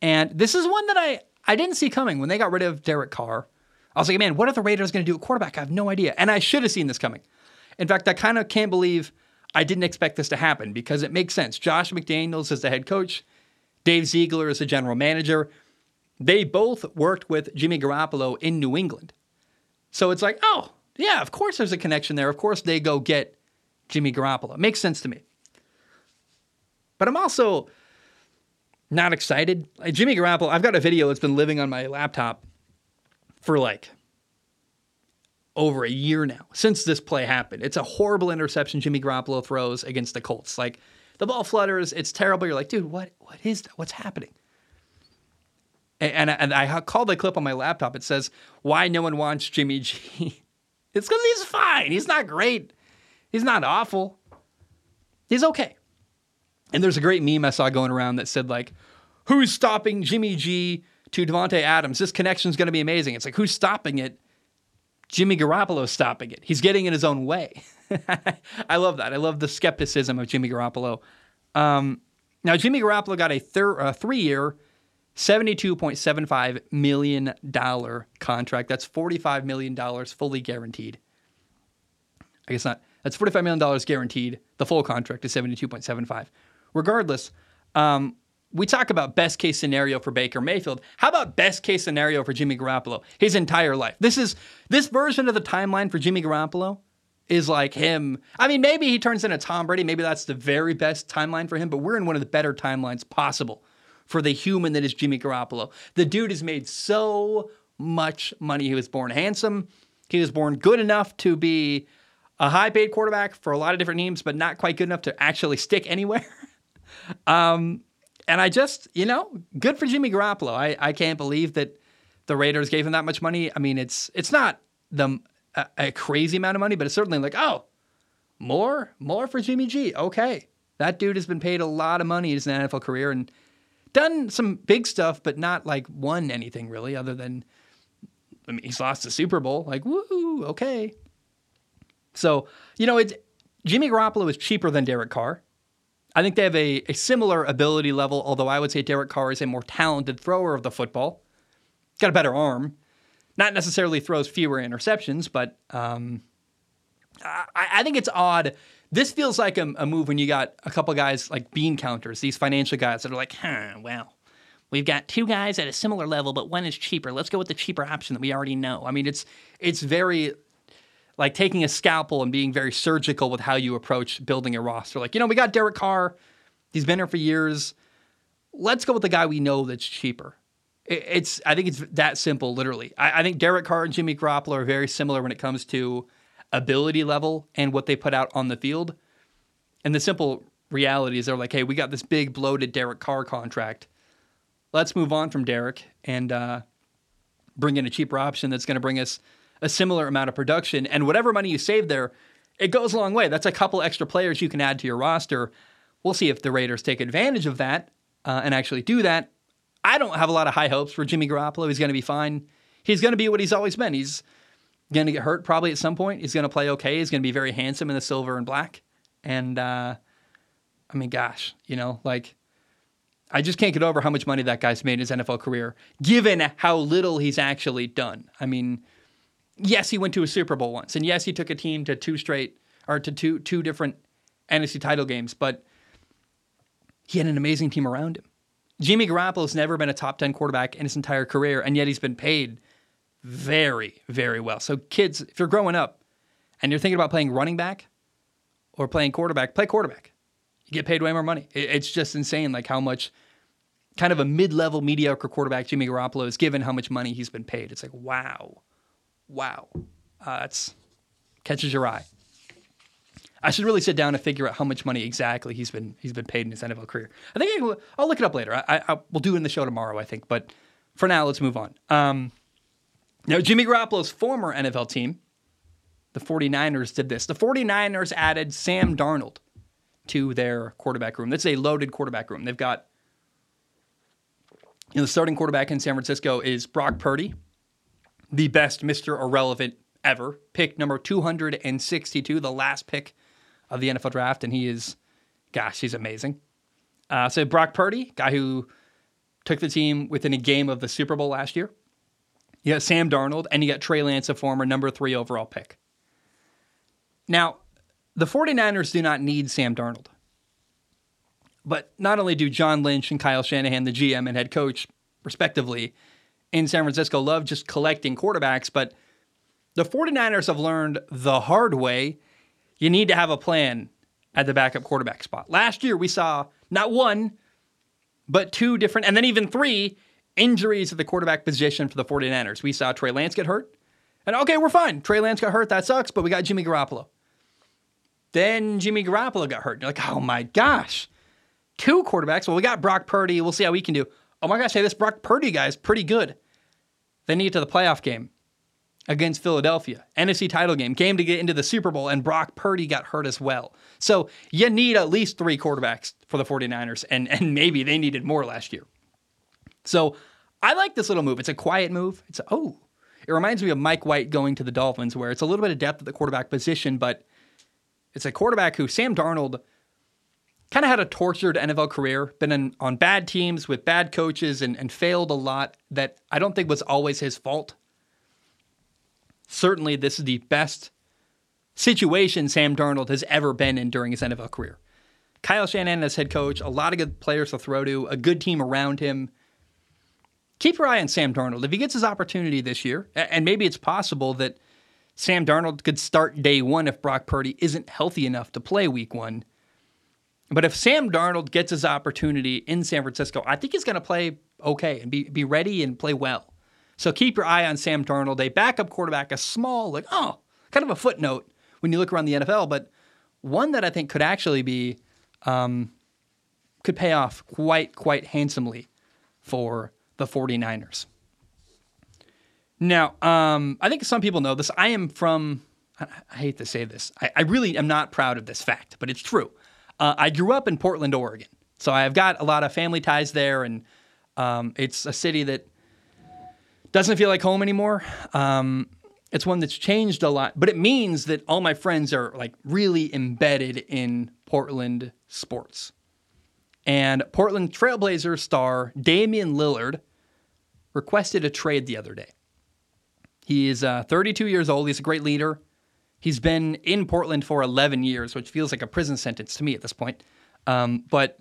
And this is one that I, I didn't see coming when they got rid of Derek Carr. I was like, man, what are the Raiders going to do at quarterback? I have no idea. And I should have seen this coming. In fact, I kind of can't believe I didn't expect this to happen because it makes sense. Josh McDaniels is the head coach, Dave Ziegler is the general manager. They both worked with Jimmy Garoppolo in New England. So it's like, oh, yeah, of course there's a connection there. Of course they go get Jimmy Garoppolo. Makes sense to me. But I'm also not excited. Like Jimmy Garoppolo, I've got a video that's been living on my laptop for like over a year now since this play happened. It's a horrible interception Jimmy Garoppolo throws against the Colts. Like the ball flutters, it's terrible. You're like, dude, what what is that? What's happening? And, and, and I called the clip on my laptop. It says, "Why no one wants Jimmy G." it's because he's fine. He's not great. He's not awful. He's okay. And there's a great meme I saw going around that said like, "Who's stopping Jimmy G to Davante Adams? This connection is going to be amazing." It's like, who's stopping it? Jimmy Garoppolo stopping it. He's getting in his own way. I love that. I love the skepticism of Jimmy Garoppolo. Um, now, Jimmy Garoppolo got a thir- uh, three-year, $72.75 million contract. That's $45 million fully guaranteed. I guess not. That's $45 million guaranteed. The full contract is 72.75. Regardless, um, we talk about best case scenario for Baker Mayfield. How about best case scenario for Jimmy Garoppolo? His entire life. This is this version of the timeline for Jimmy Garoppolo is like him. I mean, maybe he turns into Tom Brady. Maybe that's the very best timeline for him, but we're in one of the better timelines possible for the human that is Jimmy Garoppolo. The dude has made so much money. He was born handsome. He was born good enough to be a high paid quarterback for a lot of different teams, but not quite good enough to actually stick anywhere. um, and I just, you know, good for Jimmy Garoppolo. I, I can't believe that the Raiders gave him that much money. I mean, it's it's not the a, a crazy amount of money, but it's certainly like, oh, more, more for Jimmy G. Okay, that dude has been paid a lot of money in his NFL career and done some big stuff, but not like won anything really, other than I mean, he's lost the Super Bowl. Like, woo, okay. So you know, it's Jimmy Garoppolo is cheaper than Derek Carr. I think they have a, a similar ability level, although I would say Derek Carr is a more talented thrower of the football. Got a better arm. Not necessarily throws fewer interceptions, but um, I, I, think it's odd. This feels like a, a, move when you got a couple guys like bean counters, these financial guys that are like, huh, well, we've got two guys at a similar level, but one is cheaper. Let's go with the cheaper option that we already know. I mean, it's it's very like taking a scalpel and being very surgical with how you approach building a roster. Like, you know, we got Derek Carr, he's been here for years. Let's go with the guy we know that's cheaper. It's I think it's that simple, literally. I, I think Derek Carr and Jimmy Garoppolo are very similar when it comes to ability level and what they put out on the field. And the simple reality is they're like, hey, we got this big bloated Derek Carr contract. Let's move on from Derek and uh, bring in a cheaper option that's going to bring us a similar amount of production. And whatever money you save there, it goes a long way. That's a couple extra players you can add to your roster. We'll see if the Raiders take advantage of that uh, and actually do that. I don't have a lot of high hopes for Jimmy Garoppolo. He's going to be fine. He's going to be what he's always been. He's going to get hurt probably at some point. He's going to play okay. He's going to be very handsome in the silver and black. And uh, I mean, gosh, you know, like I just can't get over how much money that guy's made in his NFL career, given how little he's actually done. I mean, yes, he went to a Super Bowl once, and yes, he took a team to two straight or to two two different NFC title games, but he had an amazing team around him. Jimmy Garoppolo's never been a top 10 quarterback in his entire career, and yet he's been paid very, very well. So, kids, if you're growing up and you're thinking about playing running back or playing quarterback, play quarterback. You get paid way more money. It's just insane, like how much kind of a mid level, mediocre quarterback Jimmy Garoppolo is given how much money he's been paid. It's like, wow wow, uh, that's catches your eye. I should really sit down and figure out how much money exactly he's been he's been paid in his NFL career. I think I, will look it up later. I, I, we'll do it in the show tomorrow, I think. But for now, let's move on. Um, now, Jimmy Garoppolo's former NFL team, the 49ers, did this. The 49ers added Sam Darnold to their quarterback room. That's a loaded quarterback room. They've got you know, the starting quarterback in San Francisco is Brock Purdy, the best Mr. Irrelevant ever. Pick number 262, the last pick of the NFL draft. And he is, gosh, he's amazing. Uh, so Brock Purdy, guy who took the team within a game of the Super Bowl last year. You got Sam Darnold, and you got Trey Lance, a former number three overall pick. Now, the 49ers do not need Sam Darnold. But not only do John Lynch and Kyle Shanahan, the GM and head coach, respectively, in San Francisco, love just collecting quarterbacks, but the 49ers have learned the hard way you need to have a plan at the backup quarterback spot. Last year, we saw not one, but two different, and then even three injuries at the quarterback position for the 49ers. We saw Trey Lance get hurt, and okay, we're fine. Trey Lance got hurt. That sucks, but we got Jimmy Garoppolo. Then Jimmy Garoppolo got hurt. You're like, oh my gosh, two quarterbacks. Well, we got Brock Purdy. We'll see how we can do. Oh my gosh, hey, this Brock Purdy guy is pretty good. Then you get to the playoff game against Philadelphia, NFC title game, game to get into the Super Bowl, and Brock Purdy got hurt as well. So you need at least three quarterbacks for the 49ers, and, and maybe they needed more last year. So I like this little move. It's a quiet move. It's a, oh, it reminds me of Mike White going to the Dolphins, where it's a little bit of depth at the quarterback position, but it's a quarterback who Sam Darnold kind of had a tortured NFL career, been in, on bad teams with bad coaches and, and failed a lot that I don't think was always his fault. Certainly, this is the best situation Sam Darnold has ever been in during his NFL career. Kyle Shanahan as head coach, a lot of good players to throw to, a good team around him. Keep your eye on Sam Darnold. If he gets his opportunity this year, and maybe it's possible that Sam Darnold could start day one if Brock Purdy isn't healthy enough to play week one. But if Sam Darnold gets his opportunity in San Francisco, I think he's going to play okay and be, be ready and play well. So keep your eye on Sam Darnold, a backup quarterback, a small, like, oh, kind of a footnote when you look around the NFL, but one that I think could actually be, um, could pay off quite, quite handsomely for the 49ers. Now, um, I think some people know this. I am from, I, hate to say this, I, I, really am not proud of this fact, but it's true. Uh, I grew up in Portland, Oregon. So I've got a lot of family ties there, and um, it's a city that doesn't feel like home anymore. Um, it's one that's changed a lot, but it means that all my friends are like really embedded in Portland sports. And Portland Trailblazer star Damian Lillard requested a trade the other day. He is uh, 32 years old. He's a great leader. He's been in Portland for 11 years, which feels like a prison sentence to me at this point. Um, but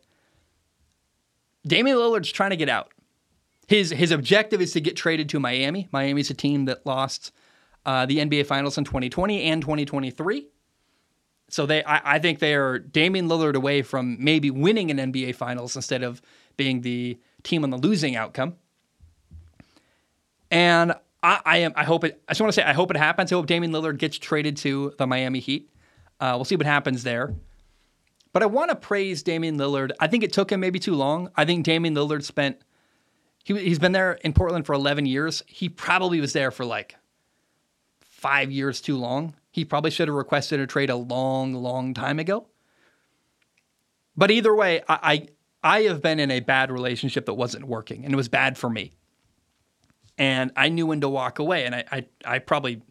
Damian Lillard's trying to get out. His his objective is to get traded to Miami. Miami's a team that lost uh, the NBA Finals in 2020 and 2023. So they, I, I think they are Damian Lillard away from maybe winning an NBA Finals instead of being the team on the losing outcome. And I, I am. I hope it. I just want to say I hope it happens. I hope Damian Lillard gets traded to the Miami Heat. Uh, we'll see what happens there. But I want to praise Damian Lillard. I think it took him maybe too long. I think Damian Lillard spent. He, he's been there in Portland for 11 years. He probably was there for like five years too long. He probably should have requested a trade a long, long time ago. But either way, I, I, I have been in a bad relationship that wasn't working, and it was bad for me and I knew when to walk away, and I I, I probably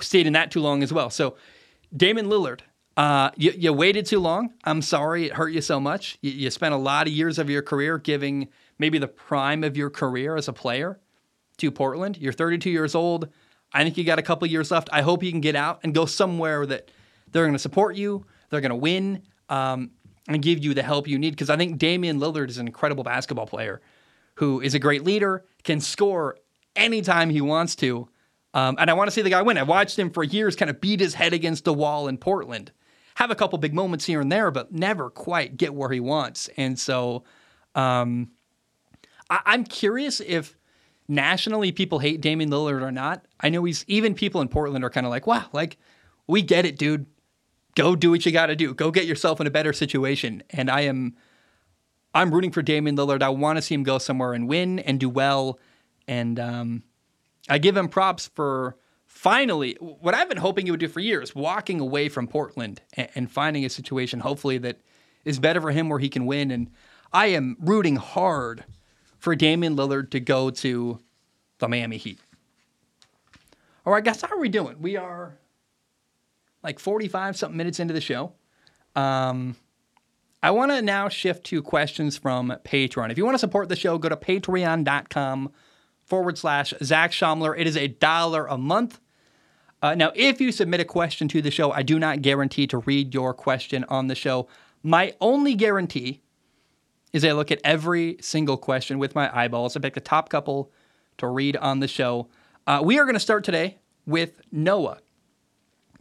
stayed in that too long as well. So, Damian Lillard, uh, you, you, waited too long. I'm sorry it hurt you so much. You, you, spent a lot of years of your career giving maybe the prime of your career as a player to Portland. You're 32 years old. I think you got a couple years left. I hope you can get out and go somewhere that they're going to support you. They're going to win um, and give you the help you need. Because I think Damian Lillard is an incredible basketball player who is a great leader, can score anytime he wants to. Um, and I want to see the guy win. I've watched him for years kind of beat his head against the wall in Portland, have a couple big moments here and there, but never quite get where he wants. And so um, I- I'm curious if nationally people hate Damian Lillard or not. I know he's even people in Portland are kind of like, wow, like we get it, dude. Go do what you got to do. Go get yourself in a better situation. And I am I'm rooting for Damian Lillard. I want to see him go somewhere and win and do well. And um, I give him props for finally what I've been hoping he would do for years walking away from Portland and, and finding a situation, hopefully, that is better for him where he can win. And I am rooting hard for Damian Lillard to go to the Miami Heat. All right, guys, how are we doing? We are like 45 something minutes into the show. Um, I want to now shift to questions from Patreon. If you want to support the show, go to patreon.com forward slash Zac Shomler. It is a dollar a month. Uh, now, if you submit a question to the show, I do not guarantee to read your question on the show. My only guarantee is I look at every single question with my eyeballs. I pick the top couple to read on the show. Uh, we are going to start today with Noah.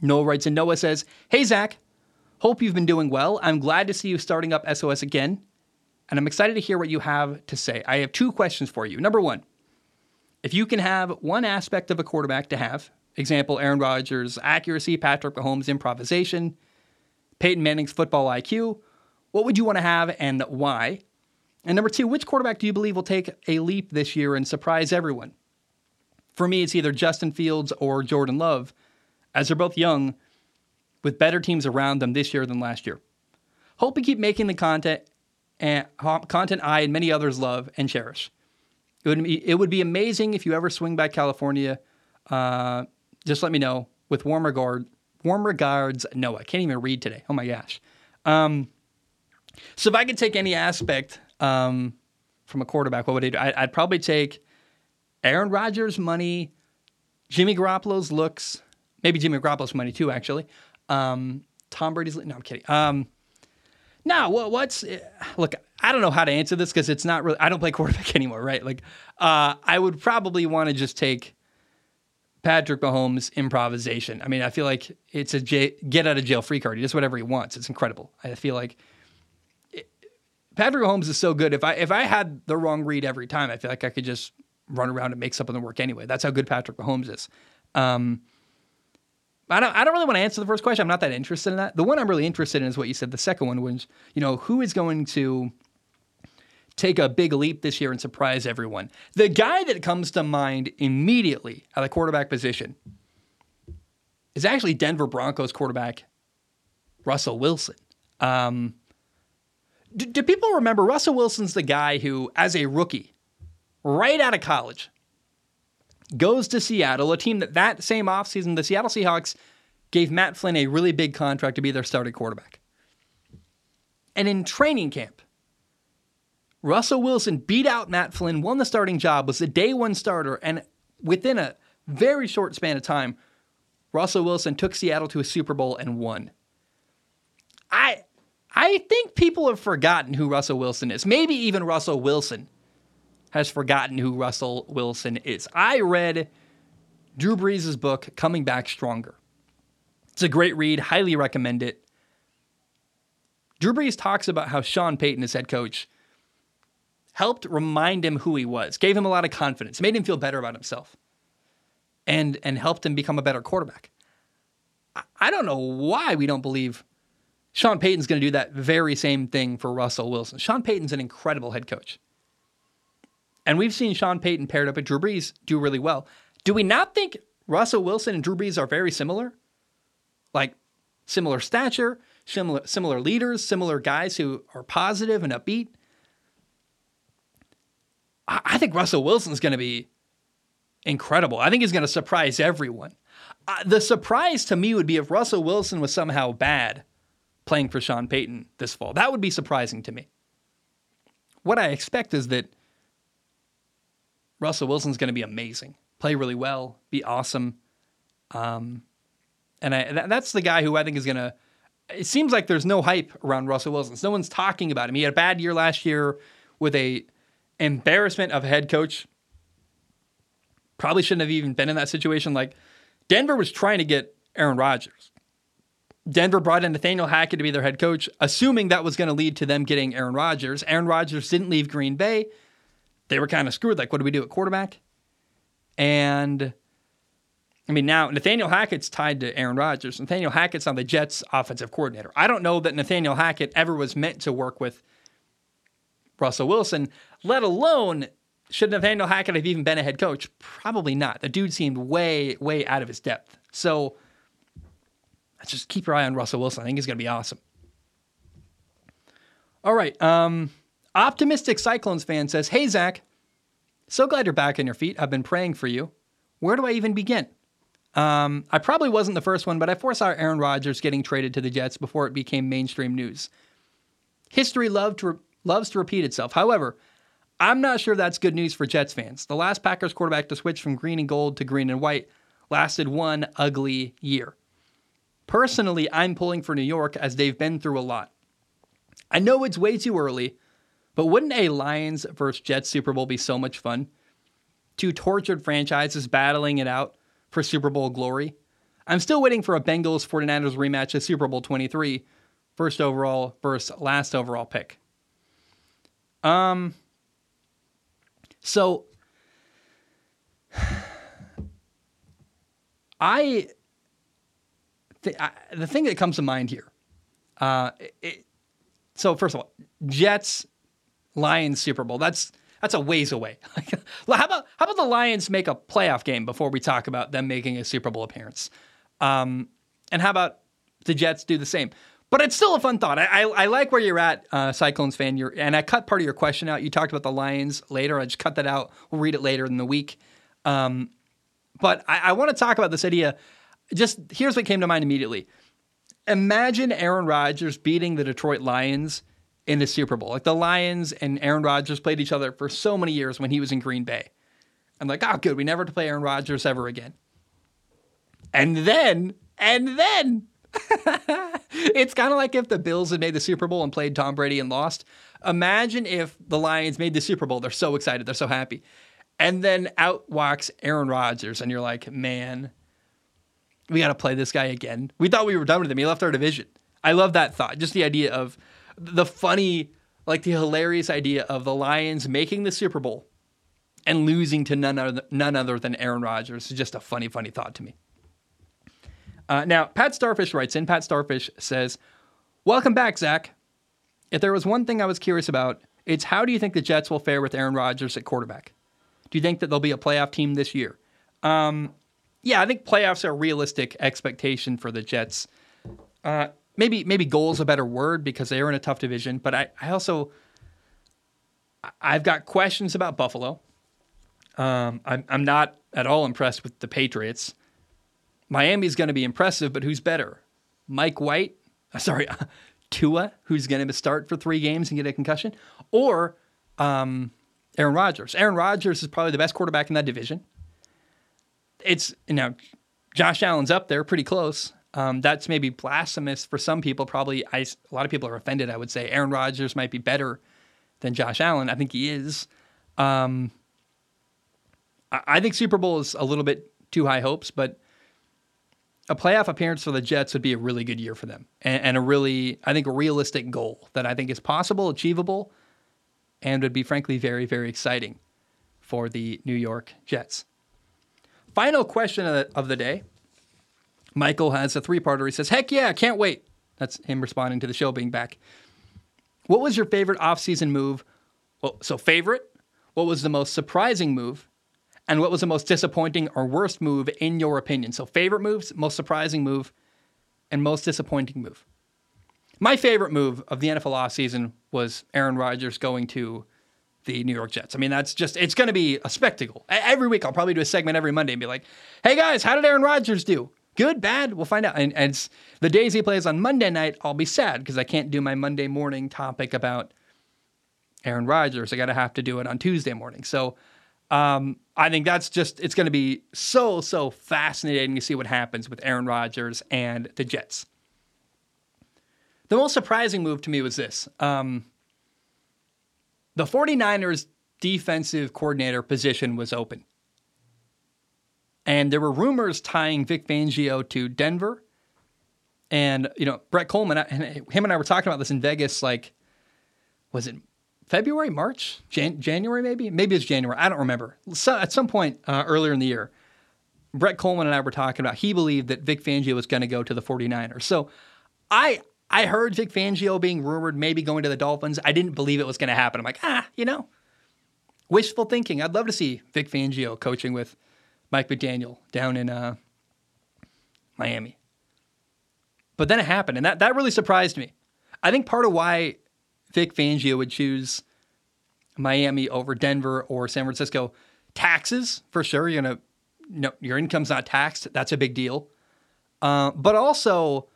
Noah writes and Noah says, Hey, Zac, hope you've been doing well. I'm glad to see you starting up SOS again, and I'm excited to hear what you have to say. I have two questions for you. Number one, if you can have one aspect of a quarterback to have, example, Aaron Rodgers' accuracy, Patrick Mahomes' improvisation, Peyton Manning's football IQ, what would you want to have and why? And number two, which quarterback do you believe will take a leap this year and surprise everyone? For me, it's either Justin Fields or Jordan Love, as they're both young with better teams around them this year than last year. Hope you keep making the content and content I and many others love and cherish. It would be, it would be amazing if you ever swing by California. Uh, just let me know. With warm regard, warm regards, Noah. I can't even read today. Oh my gosh. Um, so if I could take any aspect um, from a quarterback, what would I do? I, I'd probably take Aaron Rodgers' money, Jimmy Garoppolo's looks, maybe Jimmy Garoppolo's money too, actually. Um, Tom Brady's. No, I'm kidding. Um, now, what, what's look? I don't know how to answer this because it's not really. I don't play quarterback anymore, right? Like, uh, I would probably want to just take Patrick Mahomes' improvisation. I mean, I feel like it's a j- get out of jail free card. He does whatever he wants. It's incredible. I feel like Patrick Mahomes is so good. If I if I had the wrong read every time, I feel like I could just run around and make something work anyway. That's how good Patrick Mahomes is. Um, I don't, I don't really want to answer the first question. I'm not that interested in that. The one I'm really interested in is what you said. The second one was, you know, who is going to take a big leap this year and surprise everyone? The guy that comes to mind immediately at the quarterback position is actually Denver Broncos quarterback Russell Wilson. Um, do, do people remember Russell Wilson's the guy who, as a rookie, right out of college, goes to Seattle, a team that that same offseason, the Seattle Seahawks gave Matt Flynn a really big contract to be their starting quarterback. And in training camp, Russell Wilson beat out Matt Flynn, won the starting job, was the day one starter, and within a very short span of time, Russell Wilson took Seattle to a Super Bowl and won. I I think people have forgotten who Russell Wilson is. Maybe even Russell Wilson has forgotten who Russell Wilson is. I read Drew Brees' book, Coming Back Stronger. It's a great read, highly recommend it. Drew Brees talks about how Sean Payton, his head coach, helped remind him who he was, gave him a lot of confidence, made him feel better about himself, and, and helped him become a better quarterback. I don't know why we don't believe Sean Payton's going to do that very same thing for Russell Wilson. Sean Payton's an incredible head coach. And we've seen Sean Payton paired up with Drew Brees do really well. Do we not think Russell Wilson and Drew Brees are very similar? Like similar stature, similar similar leaders, similar guys who are positive and upbeat. I, I think Russell Wilson's going to be incredible. I think he's going to surprise everyone. Uh, the surprise to me would be if Russell Wilson was somehow bad playing for Sean Payton this fall. That would be surprising to me. What I expect is that Russell Wilson's going to be amazing, play really well, be awesome. Um, and I, that, that's the guy who I think is going to. It seems like there's no hype around Russell Wilson. No one's talking about him. He had a bad year last year with a embarrassment of a head coach. Probably shouldn't have even been in that situation. Like Denver was trying to get Aaron Rodgers. Denver brought in Nathaniel Hackett to be their head coach, assuming that was going to lead to them getting Aaron Rodgers. Aaron Rodgers didn't leave Green Bay they were kind of screwed. Like, what do we do at quarterback? And I mean, now Nathaniel Hackett's tied to Aaron Rodgers. Nathaniel Hackett's on the Jets offensive coordinator. I don't know that Nathaniel Hackett ever was meant to work with Russell Wilson, let alone should Nathaniel Hackett have even been a head coach? Probably not. The dude seemed way, way out of his depth. So just keep your eye on Russell Wilson. I think he's going to be awesome. All right. Um, Optimistic Cyclones fan says, Hey, Zac, so glad you're back on your feet. I've been praying for you. Where do I even begin? Um, I probably wasn't the first one, but I foresaw Aaron Rodgers getting traded to the Jets before it became mainstream news. History to re- loves to repeat itself. However, I'm not sure that's good news for Jets fans. The last Packers quarterback to switch from green and gold to green and white lasted one ugly year. Personally, I'm pulling for New York as they've been through a lot. I know it's way too early, but wouldn't a Lions versus Jets Super Bowl be so much fun? Two tortured franchises battling it out for Super Bowl glory. I'm still waiting for a Bengals 49ers rematch at Super Bowl 23, first overall versus last overall pick. Um so I, th- I, the thing that comes to mind here, uh, it, so first of all, Jets Lions Super Bowl. That's that's a ways away. how about how about the Lions make a playoff game before we talk about them making a Super Bowl appearance? Um, and how about the Jets do the same? But it's still a fun thought. I, I, I like where you're at, uh, Cyclones fan. You're, and I cut part of your question out. You talked about the Lions later. I just cut that out. We'll read it later in the week. Um, but I, I want to talk about this idea. Just here's what came to mind immediately. Imagine Aaron Rodgers beating the Detroit Lions in the Super Bowl. Like the Lions and Aaron Rodgers played each other for so many years when he was in Green Bay. I'm like, oh, good. We never to play Aaron Rodgers ever again. And then, and then, it's kind of like if the Bills had made the Super Bowl and played Tom Brady and lost. Imagine if the Lions made the Super Bowl. They're so excited. They're so happy. And then out walks Aaron Rodgers, and you're like, man, we got to play this guy again. We thought we were done with him. He left our division. I love that thought. Just the idea of the funny, like the hilarious idea of the Lions making the Super Bowl and losing to none other, none other than Aaron Rodgers is just a funny, funny thought to me. Uh, now, Pat Starfish writes in. Pat Starfish says, Welcome back, Zac. If there was one thing I was curious about, it's how do you think the Jets will fare with Aaron Rodgers at quarterback? Do you think that they'll be a playoff team this year? Um, yeah, I think playoffs are a realistic expectation for the Jets. Uh, maybe maybe goal is a better word because they are in a tough division, but I, I also I've got questions about Buffalo. Um, I'm, I'm not at all impressed with the Patriots. Miami's going to be impressive, but who's better? Mike White, sorry, Tua, who's going to start for three games and get a concussion, or um, Aaron Rodgers. Aaron Rodgers is probably the best quarterback in that division. It's you know, Josh Allen's up there, pretty close. Um, that's maybe blasphemous for some people. Probably, I, a lot of people are offended. I would say Aaron Rodgers might be better than Josh Allen. I think he is. Um, I, I think Super Bowl is a little bit too high hopes, but a playoff appearance for the Jets would be a really good year for them, and, and a really, I think, a realistic goal that I think is possible, achievable, and would be frankly very, very exciting for the New York Jets. Final question of the, of the day. Michael has a three parter. He says, Heck yeah, can't wait. That's him responding to the show being back. What was your favorite offseason move? Well, so, favorite, what was the most surprising move? And what was the most disappointing or worst move in your opinion? So, favorite moves, most surprising move, and most disappointing move. My favorite move of the NFL offseason was Aaron Rodgers going to the New York Jets. I mean, that's just, it's going to be a spectacle. Every week, I'll probably do a segment every Monday and be like, hey guys, how did Aaron Rodgers do? Good, bad? We'll find out. And, and the days he plays on Monday night, I'll be sad because I can't do my Monday morning topic about Aaron Rodgers. I got to have to do it on Tuesday morning. So um, I think that's just, it's going to be so, so fascinating to see what happens with Aaron Rodgers and the Jets. The most surprising move to me was this. Um, the 49ers defensive coordinator position was open. And there were rumors tying Vic Fangio to Denver. And, you know, Brett Kollmann, and him and I were talking about this in Vegas, like, was it February, March, Jan- January, maybe? Maybe it's January. I don't remember. So at some point uh, earlier in the year, Brett Kollmann and I were talking about he believed that Vic Fangio was going to go to the 49ers. So I I heard Vic Fangio being rumored maybe going to the Dolphins. I didn't believe it was going to happen. I'm like, ah, you know, wishful thinking. I'd love to see Vic Fangio coaching with Mike McDaniel down in uh, Miami. But then it happened, and that, that really surprised me. I think part of why Vic Fangio would choose Miami over Denver or San Francisco, taxes for sure. You're gonna, know, your income's not taxed. That's a big deal. Uh, but also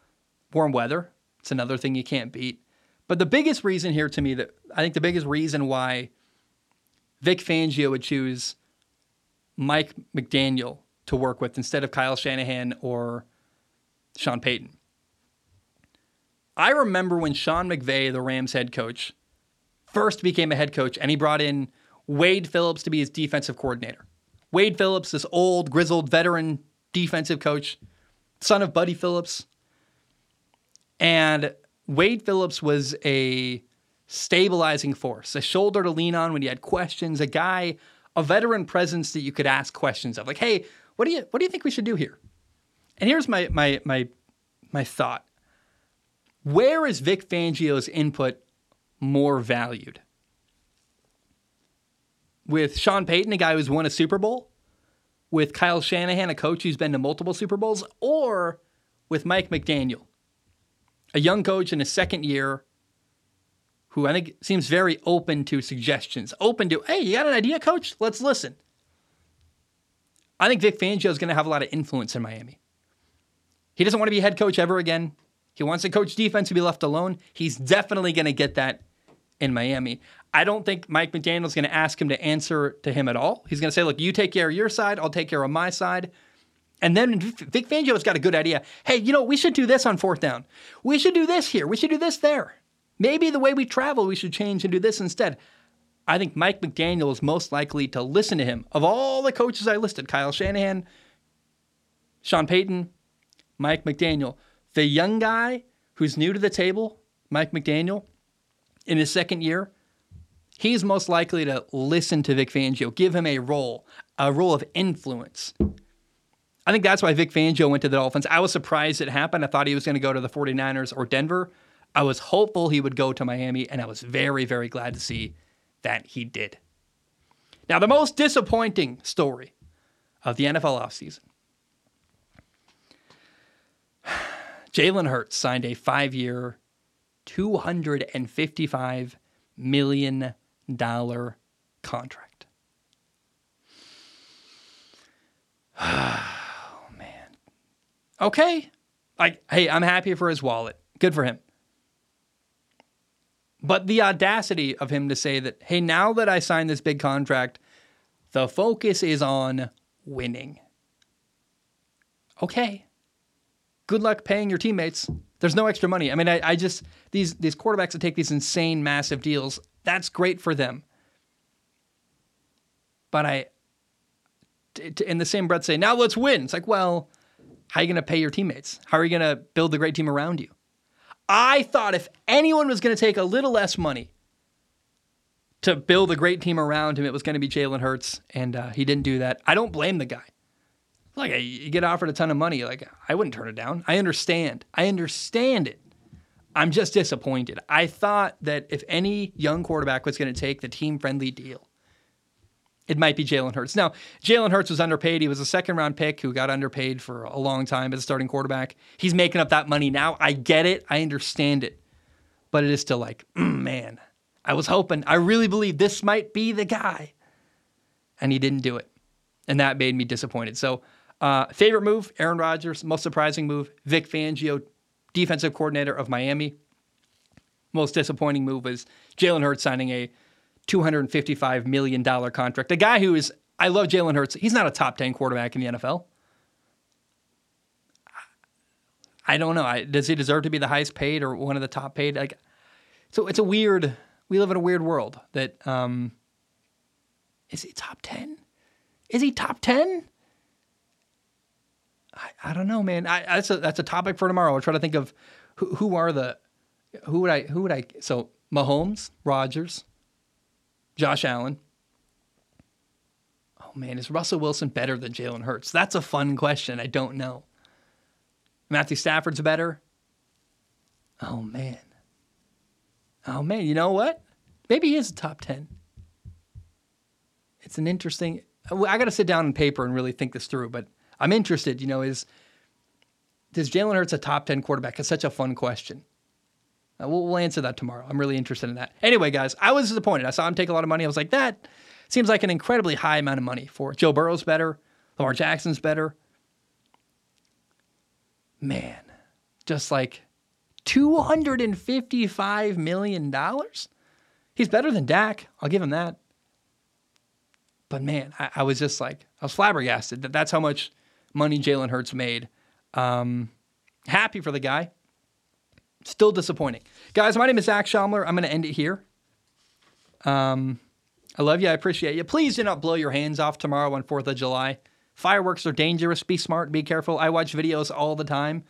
warm weather. It's another thing you can't beat. But the biggest reason here to me that I think the biggest reason why Vic Fangio would choose Mike McDaniel to work with instead of Kyle Shanahan or Sean Payton. I remember when Sean McVay, the Rams head coach, first became a head coach and he brought in Wade Phillips to be his defensive coordinator. Wade Phillips, this old, grizzled veteran defensive coach, son of Buddy Phillips. And Wade Phillips was a stabilizing force, a shoulder to lean on when you had questions, a guy, a veteran presence that you could ask questions of. Like, hey, what do you what do you think we should do here? And here's my my my my thought. Where is Vic Fangio's input more valued? With Sean Payton, a guy who's won a Super Bowl, with Kyle Shanahan, a coach who's been to multiple Super Bowls, or with Mike McDaniel, a young coach in his second year who I think seems very open to suggestions, open to, hey, you got an idea, coach? Let's listen. I think Vic Fangio is going to have a lot of influence in Miami. He doesn't want to be head coach ever again. He wants to coach defense to be left alone. He's definitely going to get that in Miami. I don't think Mike McDaniel is going to ask him to answer to him at all. He's going to say, look, you take care of your side, I'll take care of my side. And then Vic Fangio's got a good idea. Hey, you know, we should do this on fourth down. We should do this here. We should do this there. Maybe the way we travel, we should change and do this instead. I think Mike McDaniel is most likely to listen to him. Of all the coaches I listed, Kyle Shanahan, Sean Payton, Mike McDaniel, the young guy who's new to the table, Mike McDaniel, in his second year, he's most likely to listen to Vic Fangio, give him a role, a role of influence. I think that's why Vic Fangio went to the Dolphins. I was surprised it happened. I thought he was going to go to the 49ers or Denver. I was hopeful he would go to Miami, and I was very, very glad to see that he did. Now, the most disappointing story of the NFL offseason Jalen Hurts signed a five year, $255 million contract. Oh, man. Okay. I, hey, I'm happy for his wallet. Good for him. But the audacity of him to say that, hey, now that I signed this big contract, the focus is on winning. Okay. Good luck paying your teammates. There's no extra money. I mean, I, I just these these quarterbacks that take these insane, massive deals. That's great for them. But I, in the same breath, say now let's win. It's like, well, how are you going to pay your teammates? How are you going to build the great team around you? I thought if anyone was going to take a little less money to build a great team around him, it was going to be Jalen Hurts, and uh, he didn't do that. I don't blame the guy. Like you get offered a ton of money, like I wouldn't turn it down. I understand. I understand it. I'm just disappointed. I thought that if any young quarterback was going to take the team friendly deal, it might be Jalen Hurts. Now, Jalen Hurts was underpaid. He was a second round pick who got underpaid for a long time as a starting quarterback. He's making up that money now. I get it. I understand it. But it is still like, mm, man, I was hoping, I really believe this might be the guy. And he didn't do it. And that made me disappointed. So, uh, favorite move, Aaron Rodgers. Most surprising move, Vic Fangio, defensive coordinator of Miami. Most disappointing move was Jalen Hurts signing a $255 million contract. A guy who is, I love Jalen Hurts. He's not a top 10 quarterback in the NFL. I don't know. I, does he deserve to be the highest paid or one of the top paid? Like, so it's a weird, we live in a weird world that, um, is he top 10? Is he top 10? I, I don't know, man. I, that's a, that's a topic for tomorrow. I'll try to think of who, who are the, who would I, who would I, so Mahomes, Rodgers, Josh Allen. Oh man, is Russell Wilson better than Jalen Hurts? That's a fun question. I don't know. Matthew Stafford's better. Oh man. Oh man, you know what? Maybe he is a top 10. It's an interesting uh, I got to sit down on paper and really think this through, but I'm interested, you know, is does Jalen Hurts a top 10 quarterback? It's such a fun question. Uh, we'll, we'll answer that tomorrow. I'm really interested in that. Anyway, guys, I was disappointed. I saw him take a lot of money. I was like, that seems like an incredibly high amount of money for Joe Burrow's better. Lamar Jackson's better. Man, just like $255 million? He's better than Dak. I'll give him that. But man, I, I was just like, I was flabbergasted that that's how much money Jalen Hurts made. Um, happy for the guy. Still disappointing. Guys, my name is Zac Shomler. I'm going to end it here. Um, I love you. I appreciate you. Please do not blow your hands off tomorrow on 4th of July. Fireworks are dangerous. Be smart. Be careful. I watch videos all the time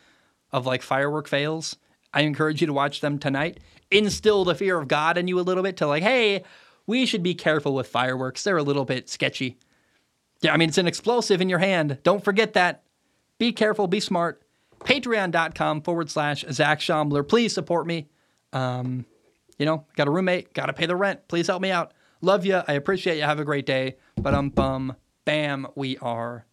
of like firework fails. I encourage you to watch them tonight. Instill the fear of God in you a little bit to like, hey, we should be careful with fireworks. They're a little bit sketchy. Yeah, I mean, it's an explosive in your hand. Don't forget that. Be careful. Be smart. Patreon.com forward slash zacshomler. Please support me. Um, you know, got a roommate, got to pay the rent. Please help me out. Love you. I appreciate you. Have a great day. But um, bum, bam, we are.